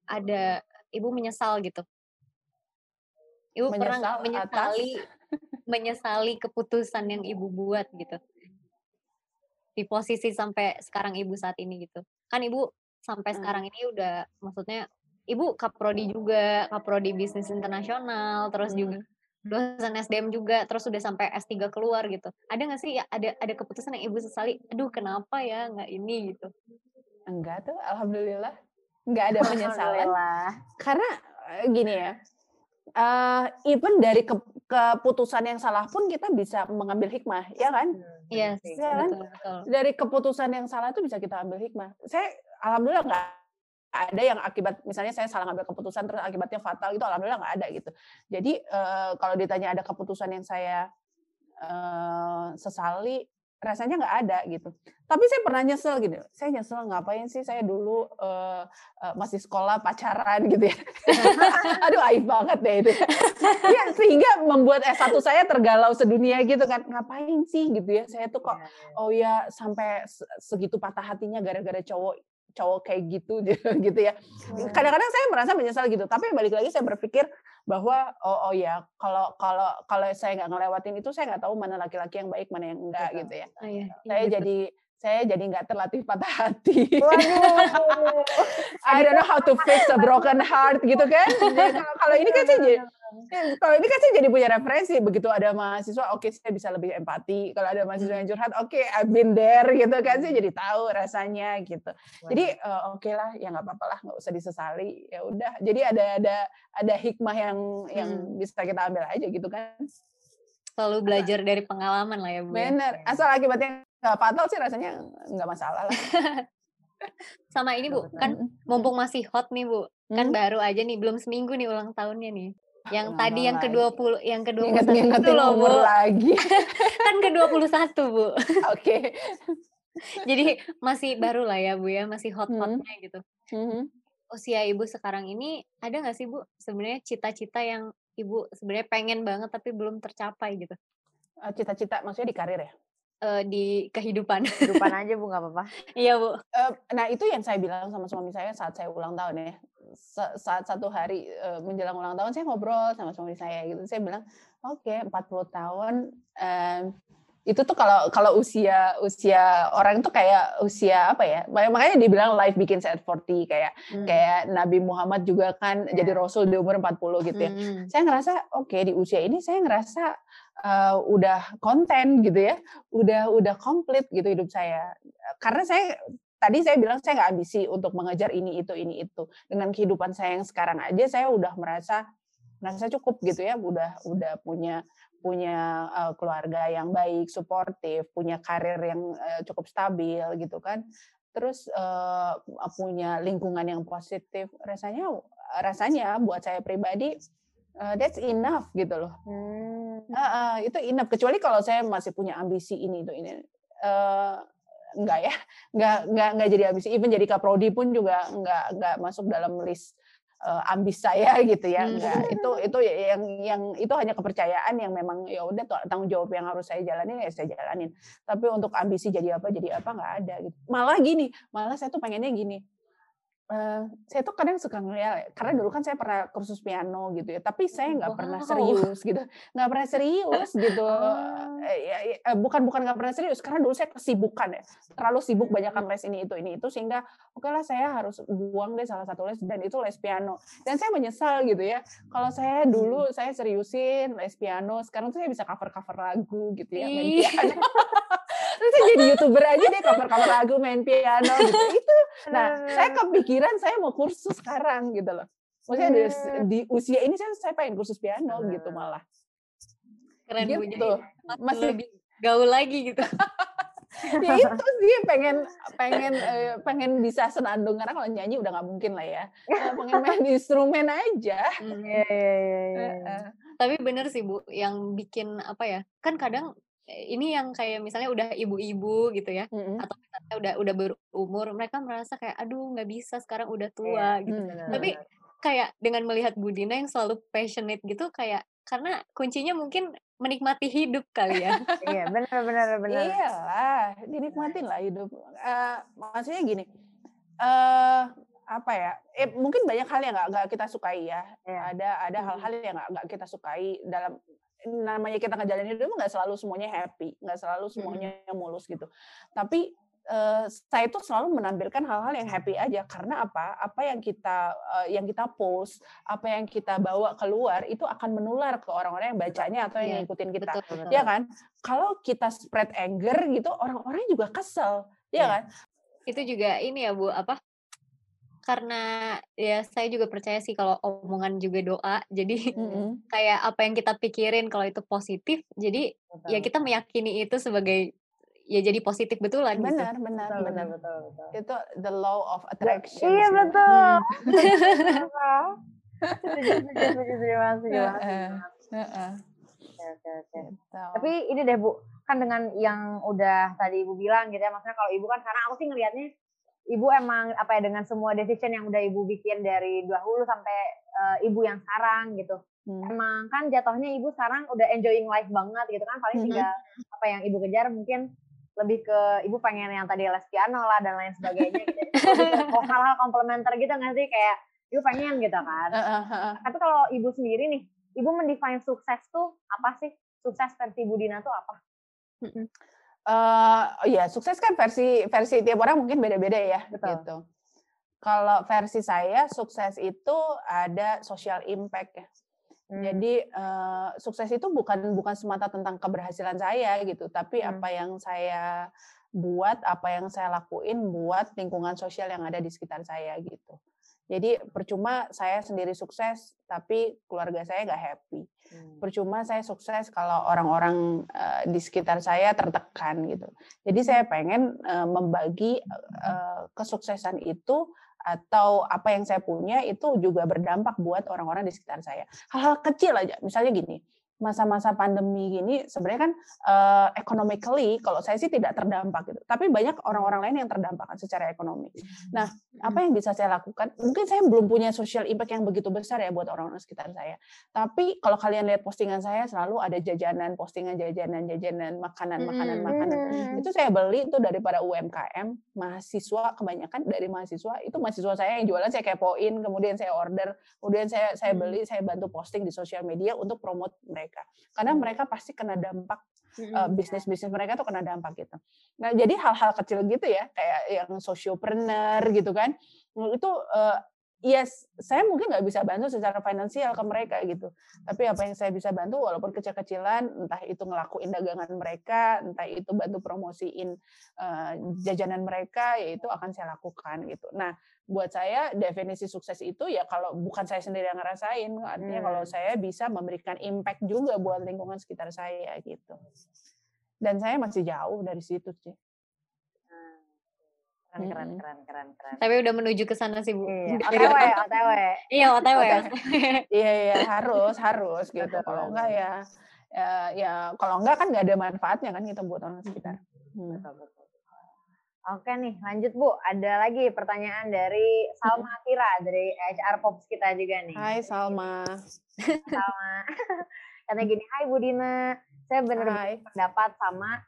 ada Ibu menyesal gitu? Ibu pernah nggak Menyesal atas? menyesali menyesali keputusan yang Ibu buat gitu? Di posisi sampai sekarang Ibu saat ini gitu. Kan Ibu sampai Hmm. sekarang ini udah maksudnya Ibu kaprodi juga, kaprodi bisnis internasional, terus juga dosen SDM juga, terus udah sampai S3 keluar gitu. Ada nggak sih ya, ada ada keputusan yang Ibu sesali, aduh kenapa ya nggak ini gitu. Enggak tuh, alhamdulillah. Enggak ada penyesalan. Alhamdulillah. Karena eh, gini ya, eh even dari ke- keputusan yang salah pun kita bisa mengambil hikmah, ya kan? Iya, sih. Iya kan? betul betul. Dari keputusan yang salah itu bisa kita ambil hikmah. Saya alhamdulillah nggak ada yang akibat misalnya saya salah ngambil keputusan terus akibatnya fatal itu alhamdulillah nggak ada gitu. Jadi eh, kalau ditanya ada keputusan yang saya eh, sesali rasanya nggak ada gitu. Tapi saya pernah nyesel gitu. Saya nyesel ngapain sih saya dulu eh, masih sekolah pacaran gitu ya. Aduh aib banget deh itu. ya, sehingga membuat S1 saya tergalau sedunia gitu kan. Ngapain sih gitu ya. Saya tuh kok oh ya sampai se- segitu patah hatinya gara-gara cowok cowok kayak gitu gitu ya. Kadang-kadang saya merasa menyesal gitu, tapi balik lagi saya berpikir bahwa oh, oh ya kalau kalau kalau saya nggak ngelewatin itu saya nggak tahu mana laki-laki yang baik mana yang enggak Betul. gitu ya. Oh, iya, iya, Saya betul. Saya jadi nggak terlatih patah hati. Waduh. I don't know how to fix a broken heart gitu kan. Jadi kalau- kalau ini kan saya jadi kalau ini kan saya jadi punya referensi begitu ada mahasiswa oke saya bisa lebih empati kalau ada mahasiswa yang curhat oke I've been there gitu kan saya jadi tahu rasanya gitu jadi eh, oke lah ya nggak apa-apa lah nggak usah disesali ya udah jadi ada ada ada hikmah yang yang Hmm. bisa kita ambil aja gitu kan Selalu belajar dari pengalaman lah ya Bu. ya. bener asal akibatnya nggak fatal sih rasanya nggak masalah lah Sama ini Bu, kan mumpung masih hot nih Bu, kan Hmm. baru aja nih, belum seminggu nih ulang tahunnya nih. Yang Ulang tadi yang lagi. ke-20, yang ke-21 itu loh Bu, lagi kan ke-21 Bu. oke Jadi masih baru lah ya Bu ya, masih Hmm. hot-hotnya gitu. Mhm. Usia Ibu sekarang ini ada nggak sih Bu sebenarnya cita-cita yang Ibu sebenarnya pengen banget tapi belum tercapai gitu Eh, cita-cita maksudnya di karir ya eh, di kehidupan? Kehidupan aja Bu, nggak apa-apa. Iya Bu. Eh, nah itu yang saya bilang sama suami saya saat saya ulang tahun ya. Sa- saat satu hari eh, menjelang ulang tahun saya ngobrol sama suami saya gitu. Saya bilang, "Oke, 40 tahun em, itu tuh kalau kalau usia usia orang itu kayak usia apa ya? Mak- Makanya dibilang life begins at 40 kayak Hmm. kayak Nabi Muhammad juga kan Iya. jadi rasul di umur 40 gitu ya. Hmm. Saya ngerasa oke di usia ini saya ngerasa eh, udah konten gitu ya, udah udah komplit gitu hidup saya. Karena saya tadi saya bilang saya nggak ambisi untuk mengejar ini itu ini itu. Dengan kehidupan saya yang sekarang aja saya udah merasa merasa cukup gitu ya, udah udah punya punya eh, keluarga yang baik, suportif, punya karir yang eh, cukup stabil gitu kan. Terus punya lingkungan yang positif. Rasanya rasanya buat saya pribadi eh, that's enough gitu loh. Hmm. Heeh, itu enough. Kecuali kalau saya masih punya ambisi ini itu ini. Eh, enggak ya, enggak enggak enggak jadi ambisi. Even jadi kaprodi pun juga enggak enggak masuk dalam list eh, ambis saya gitu ya. Hmm. Enggak. Itu itu yang yang itu hanya kepercayaan yang memang ya udah tanggung jawab yang harus saya jalanin ya saya jalanin. Tapi untuk ambisi jadi apa jadi apa enggak ada gitu. Malah gini, malah saya tuh pengennya gini. Eh, saya tuh kadang suka ngeliat karena dulu kan saya pernah kursus piano gitu ya tapi saya nggak pernah Wow. serius gitu. Nggak pernah serius gitu. Oh. Eh, ya, ya, eh, bukan bukan nggak pernah serius karena dulu saya kesibukan ya. Terlalu sibuk banyakkan les ini itu ini itu sehingga oke lah saya harus buang deh salah satu les dan itu les piano. Dan saya menyesal gitu ya kalau saya dulu saya seriusin les piano sekarang tuh saya bisa cover cover lagu gitu ya main piano terus saya jadi youtuber aja deh cover cover lagu main piano gitu. Itu. Nah saya kepikiran saya mau kursus sekarang gitu loh. Maksudnya di, di usia ini saya saya pengen kursus piano gitu malah. Keren Bu. Jadi gitu masih masih lebih gaul lagi gitu. ya itu sih pengen pengen eh, pengen bisa senandung. Karena kalau nyanyi udah nggak mungkin lah ya. Pengen main instrumen aja. Hmm. Iya, iya, iya, iya. Eh, Tapi bener sih Bu, yang bikin apa ya? Kan kadang ini yang kayak misalnya udah ibu-ibu gitu ya, mm-mm. atau misalnya udah udah berumur, mereka merasa kayak aduh nggak bisa sekarang udah tua gitu. Hmm, Benar, Tapi kayak dengan melihat Budina yang selalu passionate gitu kayak karena kuncinya mungkin menikmati hidup kali ya. Iya, benar, benar, benar. Iyalah, dinikmatin lah hidup. Eh, maksudnya gini, eh apa ya? Eh, mungkin banyak hal yang nggak kita sukai ya. Iya. Ada ada Hmm. hal-hal yang nggak kita sukai dalam namanya kita ngejalanin hidup nggak selalu semuanya happy, nggak selalu semuanya mulus gitu. Tapi eh, saya itu selalu menampilkan hal-hal yang happy aja karena apa? Apa yang kita eh, yang kita post, apa yang kita bawa keluar itu akan menular ke orang-orang yang bacanya atau yang Iya, ngikutin kita. Betul, betul. Ya kan? Kalau kita spread anger gitu, orang-orang juga kesel. Ya Iya. kan? Itu juga ini ya Bu, apa? Karena ya saya juga percaya sih kalau omongan juga doa. Jadi Mm-mm. kayak apa yang kita pikirin kalau itu positif, jadi Betul, ya kita meyakini itu sebagai ya jadi positif betulan gitu. Benar, benar, betul, benar. betul, betul. Itu the law of attraction. Iya, betul. Tapi ini deh Bu, kan dengan yang udah tadi Ibu bilang gitu ya, maksudnya kalau Ibu kan karena aku sih ngelihatnya Ibu emang apa ya dengan semua decision yang udah Ibu bikin dari dahulu sampai eh, Ibu yang sekarang gitu. Hmm. Emang kan jatuhnya Ibu sekarang udah enjoying life banget gitu kan, paling Mhm. tinggal apa yang Ibu kejar mungkin lebih ke Ibu pengen yang tadi les piano lah dan lain sebagainya gitu. Ke hal-hal komplementer gitu nggak sih kayak Ibu pengen gitu kan. Heeh, heeh. Tapi kalau Ibu sendiri nih, Ibu mendefine sukses tuh apa sih? Sukses versi Budina tuh apa? Mm-mm. Eh, ya sukses kan versi versi tiap orang mungkin beda-beda ya Betul. gitu. Kalau versi saya sukses itu ada social impact ya. Hmm. Jadi eh, sukses itu bukan bukan semata tentang keberhasilan saya gitu, tapi Hmm. apa yang saya buat, apa yang saya lakuin buat lingkungan sosial yang ada di sekitar saya gitu. Jadi percuma saya sendiri sukses, tapi keluarga saya nggak happy. Hmm. Percuma saya sukses kalau orang-orang eh, di sekitar saya tertekan gitu. Jadi saya pengen eh, membagi eh, kesuksesan itu atau apa yang saya punya itu juga berdampak buat orang-orang di sekitar saya. Hal-hal kecil aja, misalnya gini, masa-masa pandemi gini sebenarnya kan eh, economically kalau saya sih tidak terdampak gitu. Tapi banyak orang-orang lain yang terdampak kan secara ekonomi. Nah, apa yang bisa saya lakukan? Mungkin saya belum punya social impact yang begitu besar ya buat orang-orang sekitar saya. Tapi kalau kalian lihat postingan saya selalu ada jajanan, postingan jajanan, jajanan, makanan, makanan, Mm. makanan. Hmm. Itu saya beli itu daripada UMKM, mahasiswa kebanyakan dari mahasiswa. Itu mahasiswa saya yang jualan saya kepoin, kemudian saya order, kemudian saya saya beli, saya bantu posting di sosial media untuk promote mereka. Karena mereka pasti kena dampak uh, bisnis-bisnis mereka tuh kena dampak gitu. Nah, jadi hal-hal kecil gitu ya, kayak yang sociopreneur gitu kan, itu uh, yes, saya mungkin nggak bisa bantu secara finansial ke mereka gitu. Tapi apa yang saya bisa bantu, walaupun kecil-kecilan, entah itu ngelakuin dagangan mereka, entah itu bantu promosiin uh, jajanan mereka, ya itu akan saya lakukan gitu. Nah, buat saya definisi sukses itu ya kalau bukan saya sendiri yang ngerasain, artinya Hmm. kalau saya bisa memberikan impact juga buat lingkungan sekitar saya gitu. Dan saya masih jauh dari situ sih. Keren, keren, keren, keren, keren. Tapi udah menuju ke sana sih Bu. Iya, OTW, OTW. Iya, OTW. Iya, iya harus, harus gitu. Kalau enggak ya, ya, ya kalau enggak kan nggak ada manfaatnya kan kita buat orang sekitar. Hmm. Betul, betul. Oke nih, lanjut Bu. Ada lagi pertanyaan dari Salma Akira dari HR Pops kita juga nih. Hai Salma. Salma. Katanya gini, Hai Bu Dina, saya benar-benar pendapat sama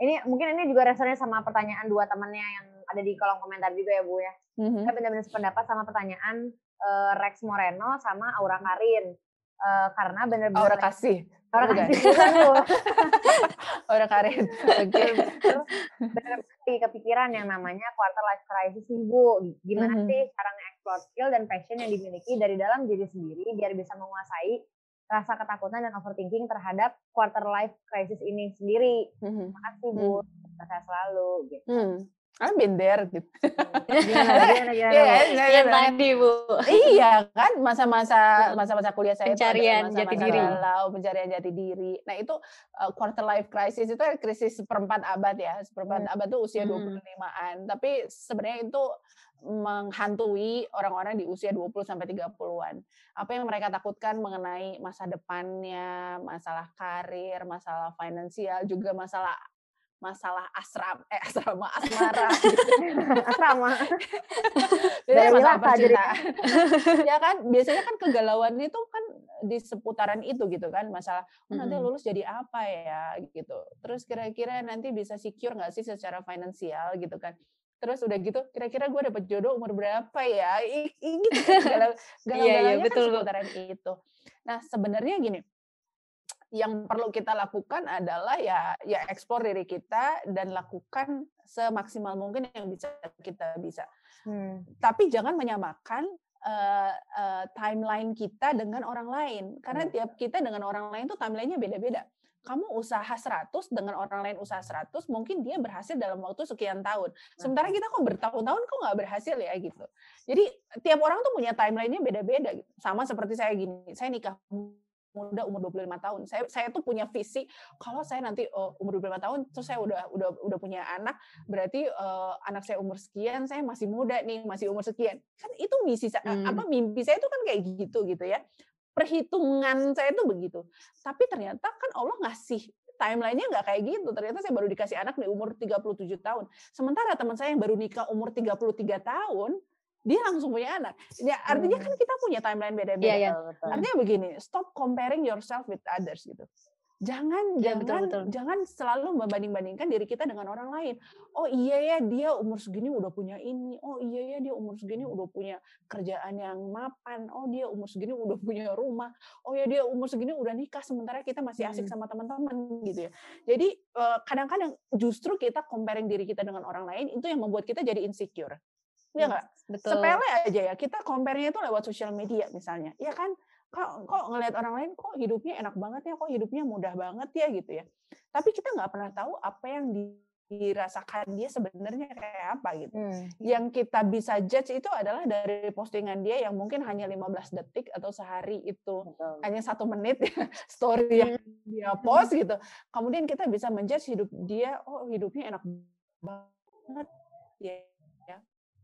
ini mungkin ini juga resonnya sama pertanyaan dua temannya yang ada di kolom komentar juga ya Bu ya. Mhm. Saya benar-benar sependapat sama pertanyaan eh, Rex Moreno sama Aura Karin. Eh, karena benar-benar Aura kasih. Aura Bu. Aura Karin. Oke. benar-benar kepikiran yang namanya quarter life crisis nih Bu. Gimana Mhm. sih cara nge-explore skill dan passion yang dimiliki dari dalam diri sendiri biar bisa menguasai rasa ketakutan dan overthinking terhadap quarter life crisis ini sendiri. Mhm. Makasih Bu, saya selalu gitu. Hmm. I'm been there gitu. Gimana, gimana, gimana, Iya, Bu? iya, Yang iya. tadi bu. Iya kan masa-masa masa-masa kuliah saya itu Pencarian adalah jati diri. galau, pencarian jati diri. Nah itu uh, quarter life crisis itu kan krisis seperempat abad ya. Seperempat abad itu usia Hmm. 25-an. Tapi sebenarnya itu menghantui orang-orang di usia 20 sampai 30-an. Apa yang mereka takutkan mengenai masa depannya, masalah karir, masalah finansial, juga masalah masalah asram eh asrama asmara gitu. Asrama. Jadi masalah Wilasa jadi. percintaan. ya kan biasanya kan kegalauan itu kan di seputaran itu gitu kan masalah "Oh, nanti lulus jadi apa ya gitu. Terus kira-kira nanti bisa secure nggak sih secara finansial gitu kan. Terus udah gitu kira-kira gue dapet jodoh umur berapa ya? I, i- gitu kan galau Iya, iya, galau betul, kan seputaran itu. Nah sebenarnya gini yang perlu kita lakukan adalah ya ya eksplor diri kita dan lakukan semaksimal mungkin yang bisa kita bisa Hmm. tapi jangan menyamakan eh, eh, timeline kita dengan orang lain karena Iya. tiap kita dengan orang lain tuh timelinenya beda-beda kamu usaha 100 dengan orang lain usaha 100 mungkin dia berhasil dalam waktu sekian tahun sementara kita kok bertahun-tahun kok nggak berhasil ya gitu jadi tiap orang tuh punya timelinenya beda-beda gitu. sama seperti saya gini saya nikah muda umur 25 tahun. Saya saya tuh punya visi kalau saya nanti oh, umur 25 tahun terus saya udah udah udah punya anak, berarti eh, anak saya umur sekian, saya masih muda nih, masih umur sekian. Kan itu misi sa- Hmm. apa mimpi saya itu kan kayak gitu gitu ya. Perhitungan saya tuh begitu. Tapi ternyata kan Allah ngasih timelinenya nggak kayak gitu. Ternyata saya baru dikasih anak di umur 37 tahun. Sementara teman saya yang baru nikah umur 33 tahun, dia langsung punya anak. Ya, artinya kan kita punya timeline beda-beda. Iya, iya. Betul, betul. Artinya begini, stop comparing yourself with others gitu. Jangan Iya, jangan betul, betul. jangan selalu membanding-bandingkan diri kita dengan orang lain. Oh iya ya dia umur segini udah punya ini. Oh iya ya dia umur segini udah punya kerjaan yang mapan. Oh dia umur segini udah punya rumah. Oh ya dia umur segini udah nikah sementara kita masih asik Hmm. sama teman-teman gitu ya. Jadi eh, kadang-kadang justru kita comparing diri kita dengan orang lain itu yang membuat kita jadi insecure. Iya nggak? Betul. sepele aja ya kita compare-nya itu lewat sosial media misalnya ya kan kok kok ngelihat orang lain kok hidupnya enak banget ya kok hidupnya mudah banget ya gitu ya tapi kita nggak pernah tahu apa yang di- dirasakan dia sebenarnya kayak apa gitu Hmm. yang kita bisa judge itu adalah dari postingan dia yang mungkin hanya 15 detik atau sehari itu Betul. hanya satu menit ya, story yang dia post gitu kemudian kita bisa menjudge hidup dia oh hidupnya enak banget ya.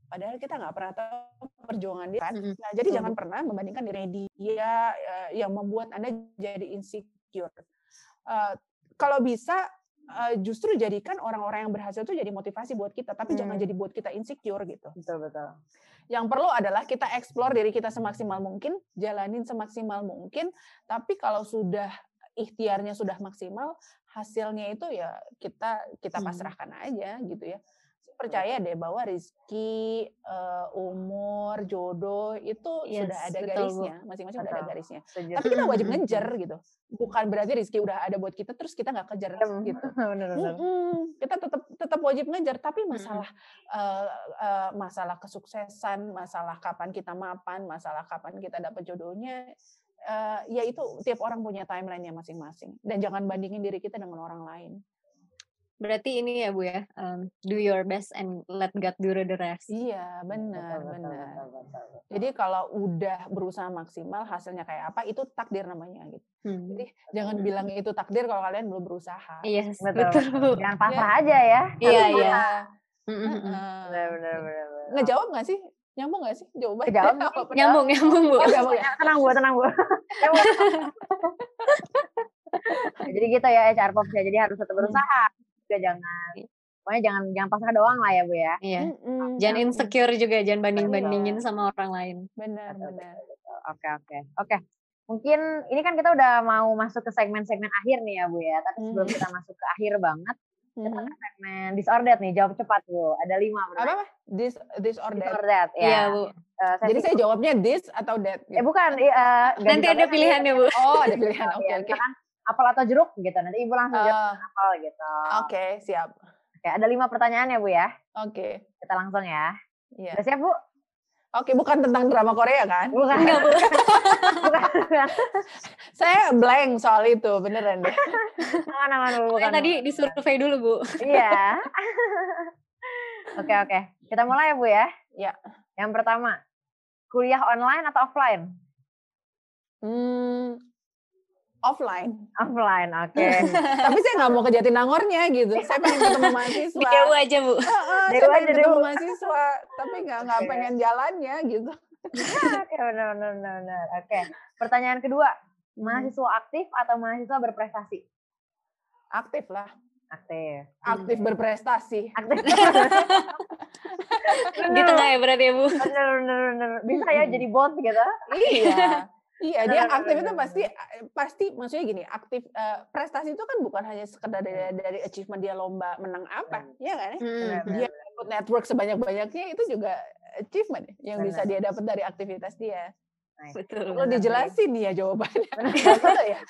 Padahal kita nggak pernah tahu perjuangan dia kan nah jadi jangan pernah membandingkan diri dia eh, yang membuat anda jadi insecure Eh, kalau bisa eh, justru jadikan orang-orang yang berhasil itu jadi motivasi buat kita tapi jangan Hmm. jadi buat kita insecure gitu Betul, betul. yang perlu adalah kita explore diri kita semaksimal mungkin, jalanin semaksimal mungkin, tapi kalau sudah ikhtiarnya sudah maksimal, hasilnya itu ya kita kita Hmm. pasrahkan aja gitu ya. Percaya deh bahwa rezeki, eh, umur, jodoh itu Yes, sudah ada betul, garisnya, masing-masing udah ada garisnya. Setuju. Tapi kita wajib ngejar gitu. Bukan berarti rezeki udah ada buat kita terus kita nggak kejar gitu. Bener, bener. Mm-mm. kita tetap tetap wajib ngejar tapi masalah eh, eh, masalah kesuksesan masalah kapan kita mapan masalah kapan kita dapat jodohnya eh, ya itu tiap orang punya timeline-nya masing-masing dan jangan bandingin diri kita dengan orang lain Berarti ini ya Bu ya, um, do your best and let God do the rest. iya benar Betul, benar betul, betul, betul. jadi kalau udah berusaha maksimal hasilnya kayak apa itu takdir namanya gitu Hmm. jadi jangan bilang itu takdir kalau kalian belum berusaha Iya, Betul. betul. Bu. Jangan pasrah aja ya. Iya, Iya. iya. Mm, mm, mm. Heeh. Bener, bener, bener. bener. ngejawab nggak sih nyambung nggak sih jawabannya Kejawab. Apa- Nyambung, nyambung Bu. Oh, nyambung ya? Tenang bu, tenang bu. jadi gitu ya HR Pops ya. Jadi harus tetap berusaha. Juga jangan, pokoknya jangan jangan pasrah doang lah ya bu ya. Iya. Mm-mm. Jangan insecure juga, jangan banding-bandingin Betul. sama orang lain. benar Betul, benar. Oke oke oke. Mungkin ini kan kita udah mau masuk ke segmen-segmen akhir nih ya bu ya. Tapi sebelum Mhm. kita masuk ke akhir banget, kita Mhm. ke segmen disordered nih. Jawab cepat bu. Ada lima apa pertanyaan. apa this this or that Disordered ya. Iya Bu. Saya jadi saya jawabnya this atau that eh gitu. bukan. eh, nggak Nanti disordered, ada pilihannya Bu. oh ada pilihan oke ya, oke misalkan apel atau jeruk gitu. Nanti ibu langsung jawab Eh, apel gitu. oke siap Oke, ada lima pertanyaan ya bu ya. oke Kita langsung ya. Iya. Udah siap bu? oke bukan tentang drama Korea kan Bukan. Enggak Bu. bukan. saya blank soal itu beneran deh Aman aman bu. Bukan. Tadi Bu. disurvei dulu Bu. Iya. Oke oke, kita mulai ya Bu ya. Ya. Yang pertama, kuliah online atau offline? Hmm, offline. Offline, oke. Tapi saya nggak mau ke Jatinangornya gitu. Saya pengen ketemu mahasiswa. Di DU aja, Bu. Heeh, Dewa saya pengen ketemu Dewa. mahasiswa, tapi nggak nggak Oke. pengen jalannya gitu. Oke, benar benar benar. benar. Oke. Pertanyaan kedua, mahasiswa aktif atau mahasiswa berprestasi? Aktif lah, Aktif. aktif berprestasi. Aktif. Di tengah ya berarti ya, Bu. Bener bener bener. Bisa ya jadi bot gitu. Iya. Iya, dia Benar, aktif itu pasti pasti maksudnya gini, aktif eh, prestasi itu kan bukan hanya sekedar dari, dari achievement dia lomba menang apa, ya kan? ya? Benar, Dia dapat network sebanyak-banyaknya itu juga achievement ya, yang bisa Benar. dia dapat dari aktivitas dia. Betul. Benar, dijelasin nih ya jawabannya.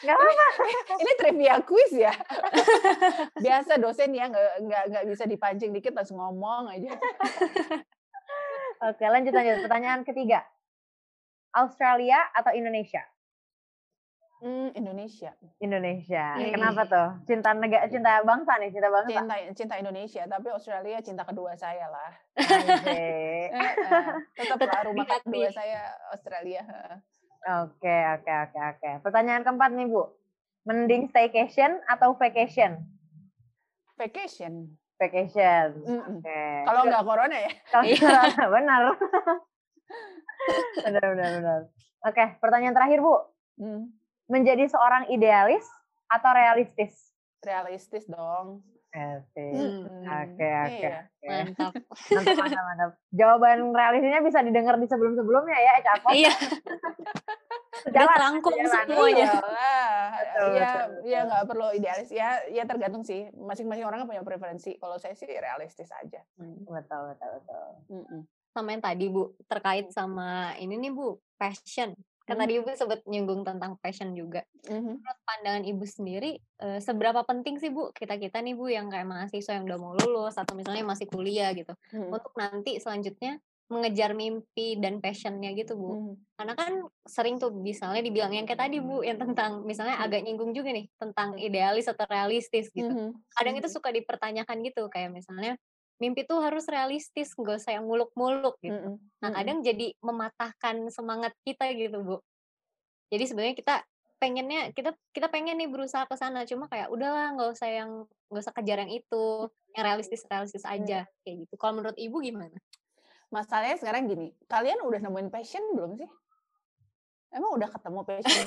Ya. Apa-apa. Ini trivia quiz ya. Biasa dosen ya nggak nggak nggak bisa dipancing dikit langsung ngomong aja. Oke, lanjut lanjut. Pertanyaan ketiga. Australia atau Indonesia? Hmm, Indonesia. Indonesia. Iya. Kenapa tuh? Cinta negara, cinta bangsa nih, cinta bangsa. Cinta cinta Indonesia, tapi Australia cinta kedua saya lah. Oke. Eh, eh, Tetaplah rumah Tetap kedua saya Australia. heeh. Oke, oke, oke, oke. Pertanyaan keempat nih, Bu. Mending staycation atau vacation? Vacation. Vacation. Mm-mm. Oke. Kalau nggak corona ya. Kalau Iya. corona, benar. Benar, benar, benar. Oke, pertanyaan terakhir, Bu. Hmm, Menjadi seorang idealis atau realistis? realistis dong. Asik. Hmm. Oke, oke. Iya. oke. Mantap. Mantap, mantap, mantap. Jawaban realistisnya bisa didengar di sebelum-sebelumnya ya, Eca Apos. Iya, terangkum sejalan. semuanya. Iyalah. Betul, ya, betul, ya nggak perlu idealis. Ya, ya tergantung sih. Masing-masing orang punya preferensi. Kalau saya sih realistis aja. Betul, betul, betul. Mm-mm. Sama yang tadi Bu terkait sama ini nih Bu passion kan tadi Ibu sempat nyinggung tentang passion juga Mhm. menurut pandangan Ibu sendiri eh, seberapa penting sih Bu kita kita nih Bu yang kayak mahasiswa yang udah mau lulus atau misalnya masih kuliah gitu Mhm. untuk nanti selanjutnya mengejar mimpi dan passionnya gitu Bu Mhm. karena kan sering tuh misalnya dibilang yang kayak tadi Bu yang tentang misalnya agak nyinggung juga nih tentang idealis atau realistis gitu Mhm. kadang itu suka dipertanyakan gitu kayak misalnya mimpi tuh harus realistis nggak usah yang muluk-muluk gitu Mhm. Nah, Mhm. kadang jadi mematahkan semangat kita gitu, Bu. Jadi sebenarnya kita pengennya kita kita pengen nih berusaha ke sana, cuma kayak udahlah nggak usah yang nggak usah kejar yang itu, yang realistis realistis aja kayak gitu. Kalau menurut Ibu gimana? Masalahnya sekarang gini, kalian udah nemuin passion belum sih? Emang udah ketemu passion?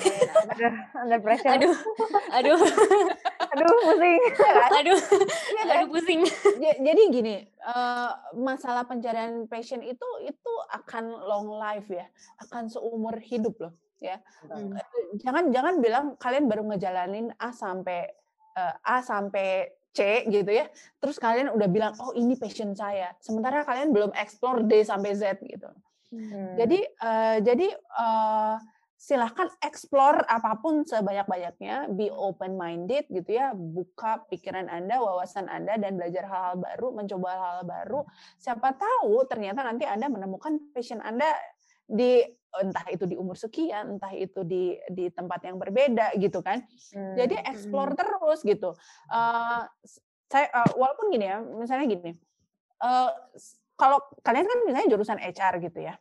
Aduh, under pressure. Aduh, aduh, Aduh, pusing. aduh, Iya kan? aduh pusing. Ja- Jadi gini, eh, masalah pencarian passion itu itu akan long life ya, akan seumur hidup loh ya. Hmm. Jangan jangan bilang kalian baru ngejalanin A sampai eh, A sampai C gitu ya. Terus kalian udah bilang oh ini passion saya. Sementara kalian belum explore D sampai Z gitu. Hmm. Jadi eh, jadi eh, silahkan explore apa pun sebanyak-banyaknya, be open minded gitu ya, buka pikiran Anda, wawasan Anda dan belajar hal-hal baru, mencoba hal-hal baru. Siapa tahu ternyata nanti Anda menemukan passion Anda di entah itu di umur sekian, entah itu di di tempat yang berbeda gitu kan. Hmm. Jadi explore terus gitu. Eh, saya eh, walaupun gini ya, misalnya gini. s- kalau kalian kan misalnya jurusan HR gitu ya.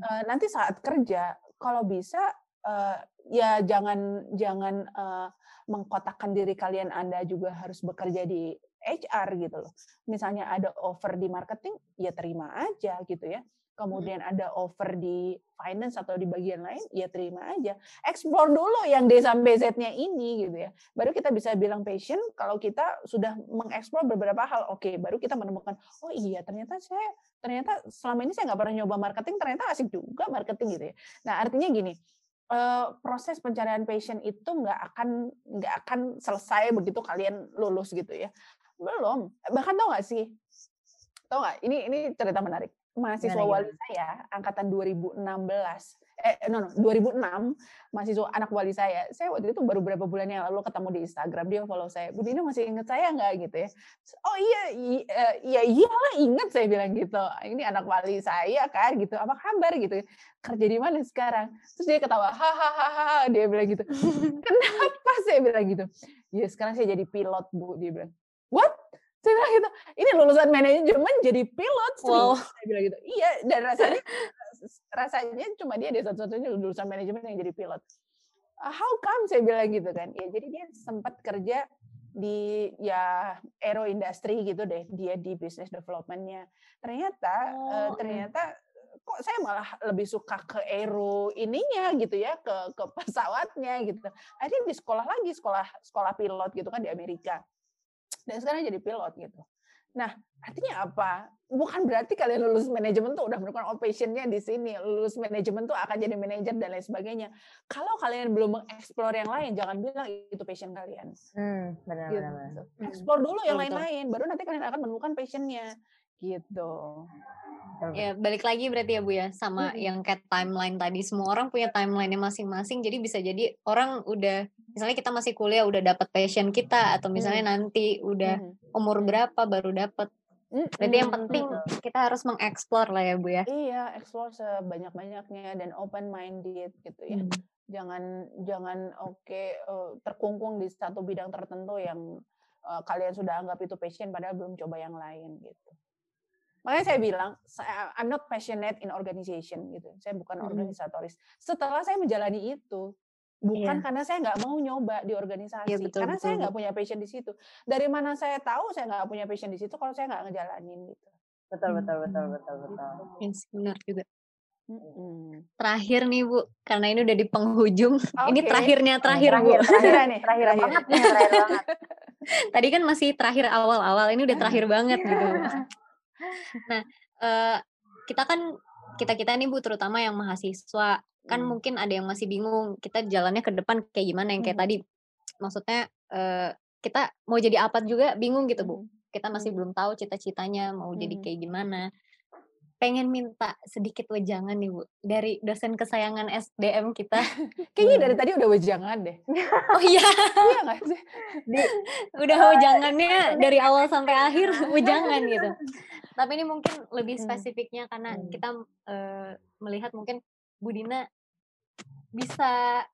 Eh, nanti saat kerja kalau bisa eh, ya jangan jangan eh, mengkotakkan diri kalian Anda juga harus bekerja di HR gitu loh. Misalnya ada offer di marketing, ya terima aja gitu ya. Kemudian ada offer di finance atau di bagian lain, ya terima aja. Explore dulu yang D sampai Z-nya ini gitu ya. Baru kita bisa bilang passion kalau kita sudah mengeksplor beberapa hal. Oke, baru kita menemukan, oh iya ternyata saya ternyata selama ini saya nggak pernah nyoba marketing, ternyata asik juga marketing gitu ya. Nah artinya gini, eh, proses pencarian passion itu nggak akan nggak akan selesai begitu kalian lulus gitu ya. Belum. Bahkan tau nggak sih? Tau nggak? Ini ini cerita menarik. Mahasiswa wali saya angkatan 2016 eh no, no 2006 mahasiswa anak wali saya saya waktu itu baru beberapa bulan yang lalu ketemu di Instagram dia follow saya Bu Dina masih ingat saya nggak? Gitu ya. Oh iya eh, iya iyalah ingat saya bilang gitu. Ini anak wali saya kan? Gitu. Apa kabar? Gitu. Kerja di mana sekarang? Terus dia ketawa hahaha dia bilang gitu. Kenapa? Saya bilang gitu. Ya sekarang saya jadi pilot bu dia bilang saya bilang gitu ini lulusan manajemen jadi pilot sih Wow. saya bilang gitu. Iya dan rasanya rasanya cuma dia dia satu-satunya lulusan manajemen yang jadi pilot. "Ah, how come? Saya bilang gitu kan. Ya jadi dia sempat kerja di ya aero industry gitu deh dia di business developmentnya. Ternyata eh, Oh, ternyata kok saya malah lebih suka ke aero ininya gitu ya ke ke pesawatnya gitu. Akhirnya di sekolah lagi sekolah sekolah pilot gitu kan di Amerika dan sekarang jadi pilot gitu nah artinya apa bukan berarti kalian lulus manajemen tuh udah menemukan passionnya di sini lulus manajemen tuh akan jadi manajer dan lain sebagainya kalau kalian belum mengeksplor yang lain jangan bilang itu passion kalian Hmm, benar gitu. benar. benar. Explore dulu yang lain-lain, baru nanti kalian akan menemukan passionnya, gitu. Ya, balik lagi berarti ya Bu ya sama Mm-mm. yang kayak timeline tadi. Semua orang punya timeline-nya masing-masing. Jadi bisa jadi orang udah misalnya kita masih kuliah udah dapat passion kita atau misalnya nanti udah Mhm. umur berapa baru dapat. Berarti yang Mhm. penting kita harus mengeksplor lah ya Bu ya. Iya, explore sebanyak-banyaknya dan open minded gitu ya. Jangan jangan oke eh, terkungkung di satu bidang tertentu yang eh, kalian sudah anggap itu passion padahal belum coba yang lain gitu. Makanya saya bilang, saya, I'm not passionate in organization gitu. Saya bukan organisatoris. Setelah saya menjalani itu, bukan Iya. karena saya nggak mau nyoba di organisasi, betul, karena betul, saya nggak punya passion di situ. Dari mana saya tahu saya nggak punya passion di situ kalau saya nggak ngejalanin gitu. Betul betul betul betul betul. Yes, benar juga. Mm-mm. Terakhir nih Bu, karena ini udah di penghujung. Ini Oke. terakhirnya terakhir, Terakhir Bu. terakhir Terakhir nih, terakhir terakhir. banget nih terakhir banget. Tadi kan masih terakhir awal-awal, ini udah terakhir banget gitu. Nah, eh, kita kan kita-kita nih Bu, terutama yang mahasiswa, kan Hmm. mungkin ada yang masih bingung kita jalannya ke depan kayak gimana yang kayak Mhm. tadi. Maksudnya eh, kita mau jadi apa juga bingung gitu Bu. Mhm. Kita masih Mhm. belum tahu cita-citanya mau jadi Mhm. kayak gimana. Pengen minta sedikit wejangan nih Bu dari dosen kesayangan SDM kita. Kayaknya dari tadi udah wejangan deh. Oh iya, Iya sih? udah wejangannya dari awal sampai akhir wejangan gitu. Tapi ini mungkin lebih Hmm. spesifiknya karena Hmm. kita eh, melihat mungkin Bu Dina bisa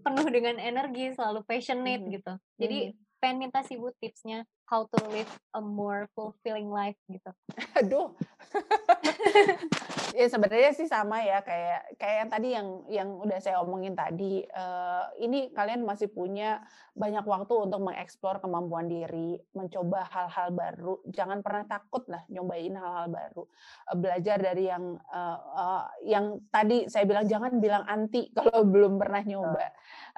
penuh dengan energi, selalu passionate Mhm. gitu. Jadi pengen minta sih Bu tipsnya how to live a more fulfilling life gitu. Aduh. ya sebenarnya sih sama ya kayak kayak yang tadi yang yang udah saya omongin tadi. Eh, ini kalian masih punya banyak waktu untuk mengeksplor kemampuan diri, mencoba hal-hal baru. Jangan pernah takut lah nyobain hal-hal baru. Eh, belajar dari yang eh, eh, yang tadi saya bilang jangan bilang anti kalau belum pernah nyoba.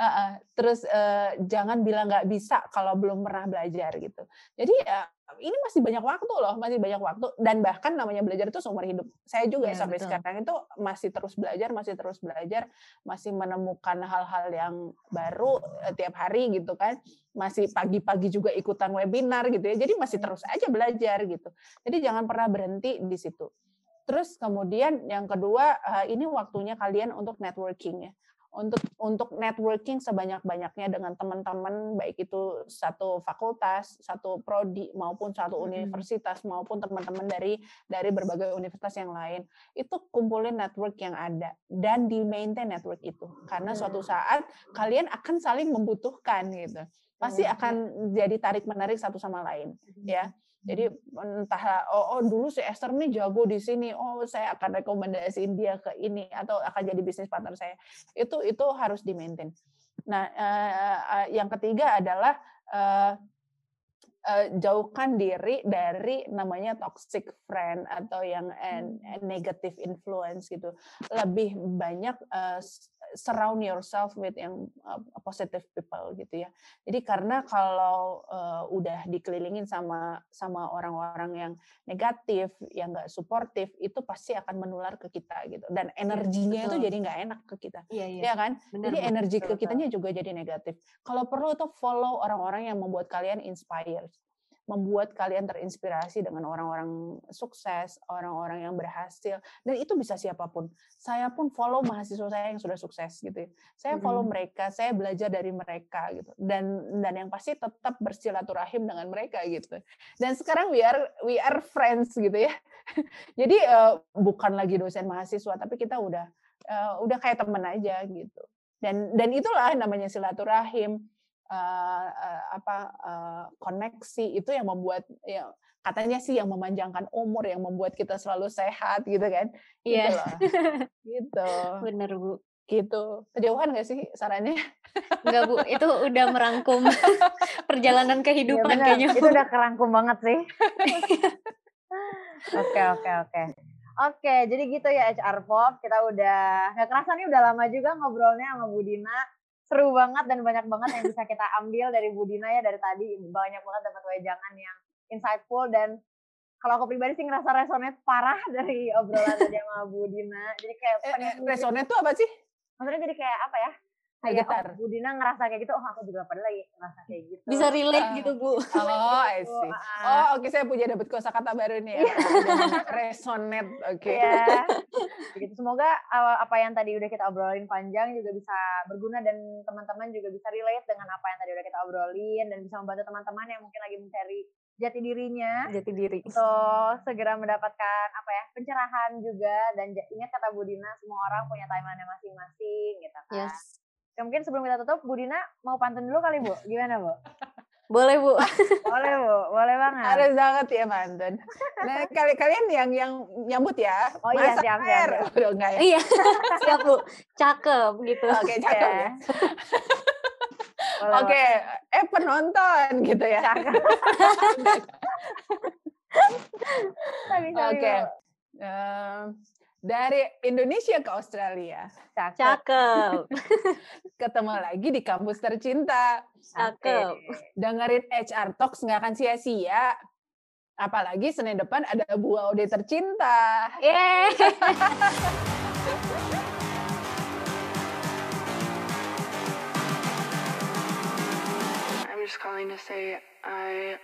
Eh, eh, terus eh, jangan bilang nggak bisa kalau belum pernah belajar gitu. Jadi ya ini masih banyak waktu loh, masih banyak waktu dan bahkan namanya belajar itu seumur hidup. Saya juga Iya, sampai betul. sekarang itu masih terus belajar, masih terus belajar, masih menemukan hal-hal yang baru eh, tiap hari gitu kan. Masih pagi-pagi juga ikutan webinar gitu ya. Jadi masih terus aja belajar gitu. Jadi jangan pernah berhenti di situ. Terus kemudian yang kedua eh, ini waktunya kalian untuk networking ya untuk untuk networking sebanyak-banyaknya dengan teman-teman baik itu satu fakultas, satu prodi maupun satu universitas maupun teman-teman dari dari berbagai universitas yang lain. Itu kumpulin network yang ada dan di maintain network itu. Karena suatu saat kalian akan saling membutuhkan gitu. Pasti akan jadi tarik menarik satu sama lain ya. Jadi entah oh, oh dulu si Esther nih jago di sini, oh saya akan rekomendasiin dia ke ini atau akan jadi bisnis partner saya. Itu itu harus di maintain. Nah, eh, eh, yang ketiga adalah eh, eh, jauhkan diri dari namanya toxic friend atau yang en- negative influence gitu. Lebih banyak eh, surround yourself with yang uh, positive people gitu ya. Jadi karena kalau uh, udah dikelilingin sama sama orang-orang yang negatif, yang nggak suportif, itu pasti akan menular ke kita gitu. Dan energinya itu betul. jadi nggak enak ke kita, Iya iya. ya kan? Benar. Jadi energi ke betul. kitanya juga jadi negatif. Kalau perlu tuh follow orang-orang yang membuat kalian inspired, membuat kalian terinspirasi dengan orang-orang sukses, orang-orang yang berhasil, dan itu bisa siapa pun. Saya pun follow mahasiswa saya yang sudah sukses gitu. ya. Saya follow mereka, saya belajar dari mereka gitu. Dan dan yang pasti tetap bersilaturahim dengan mereka gitu. Dan sekarang we are we are friends gitu ya. Jadi eh, bukan lagi dosen mahasiswa, tapi kita udah eh, udah kayak teman aja gitu. Dan dan itulah namanya silaturahim. Uh, uh, apa uh, koneksi itu yang membuat ya katanya sih yang memanjangkan umur yang membuat kita selalu sehat gitu kan? Iya. Yeah. gitu, gitu. bener bu. Gitu. Kejauhan gak sih sarannya? Enggak bu. Itu udah merangkum perjalanan kehidupan ya, kayaknya itu udah kerangkum banget sih. Oke oke oke. Oke jadi gitu ya HR Pop. Kita udah nggak kerasa nih udah lama juga ngobrolnya sama Bu Dina seru banget dan banyak banget yang bisa kita ambil dari Bu Dina ya dari tadi banyak banget dapat wejangan yang insightful dan kalau aku pribadi sih ngerasa resonate parah dari obrolan tadi sama Bu Dina. Jadi kayak eh, eh, resonate tuh apa sih? Maksudnya jadi kayak apa ya? Kayak oh, Bu Dina ngerasa kayak gitu, oh aku juga pada lagi ngerasa kayak gitu. Bisa relate uh, gitu Bu. Oh, I see. Oh, oke okay, saya punya dapat kosakata baru nih ya. Resonate, oke. Okay. Ya. Begitu. Semoga apa yang tadi udah kita obrolin panjang juga bisa berguna dan teman-teman juga bisa relate dengan apa yang tadi udah kita obrolin dan bisa membantu teman-teman yang mungkin lagi mencari jati dirinya. Jati diri. Untuk segera mendapatkan apa ya pencerahan juga dan ingat kata Bu Dina semua orang punya timeline masing-masing gitu kan. Yes mungkin sebelum kita tutup, Bu Dina mau pantun dulu kali Bu. Gimana Bu? Boleh Bu. boleh Bu, boleh banget. Harus banget ya pantun. Nah kali kalian yang yang nyambut ya. Oh iya siap siap. siap. Udah enggak ya? Iya siap Bu. Cakep gitu. Oke okay, cakep ya. Oke, okay. eh penonton gitu ya. Cakep. Oke. Okay. Dari Indonesia ke Australia. Cakep. Cakep. Ketemu lagi di kampus tercinta. Cakep. Dengerin HR Talks nggak akan sia-sia. Apalagi Senin depan ada Bu Aude tercinta. Yeay. I'm just calling to say I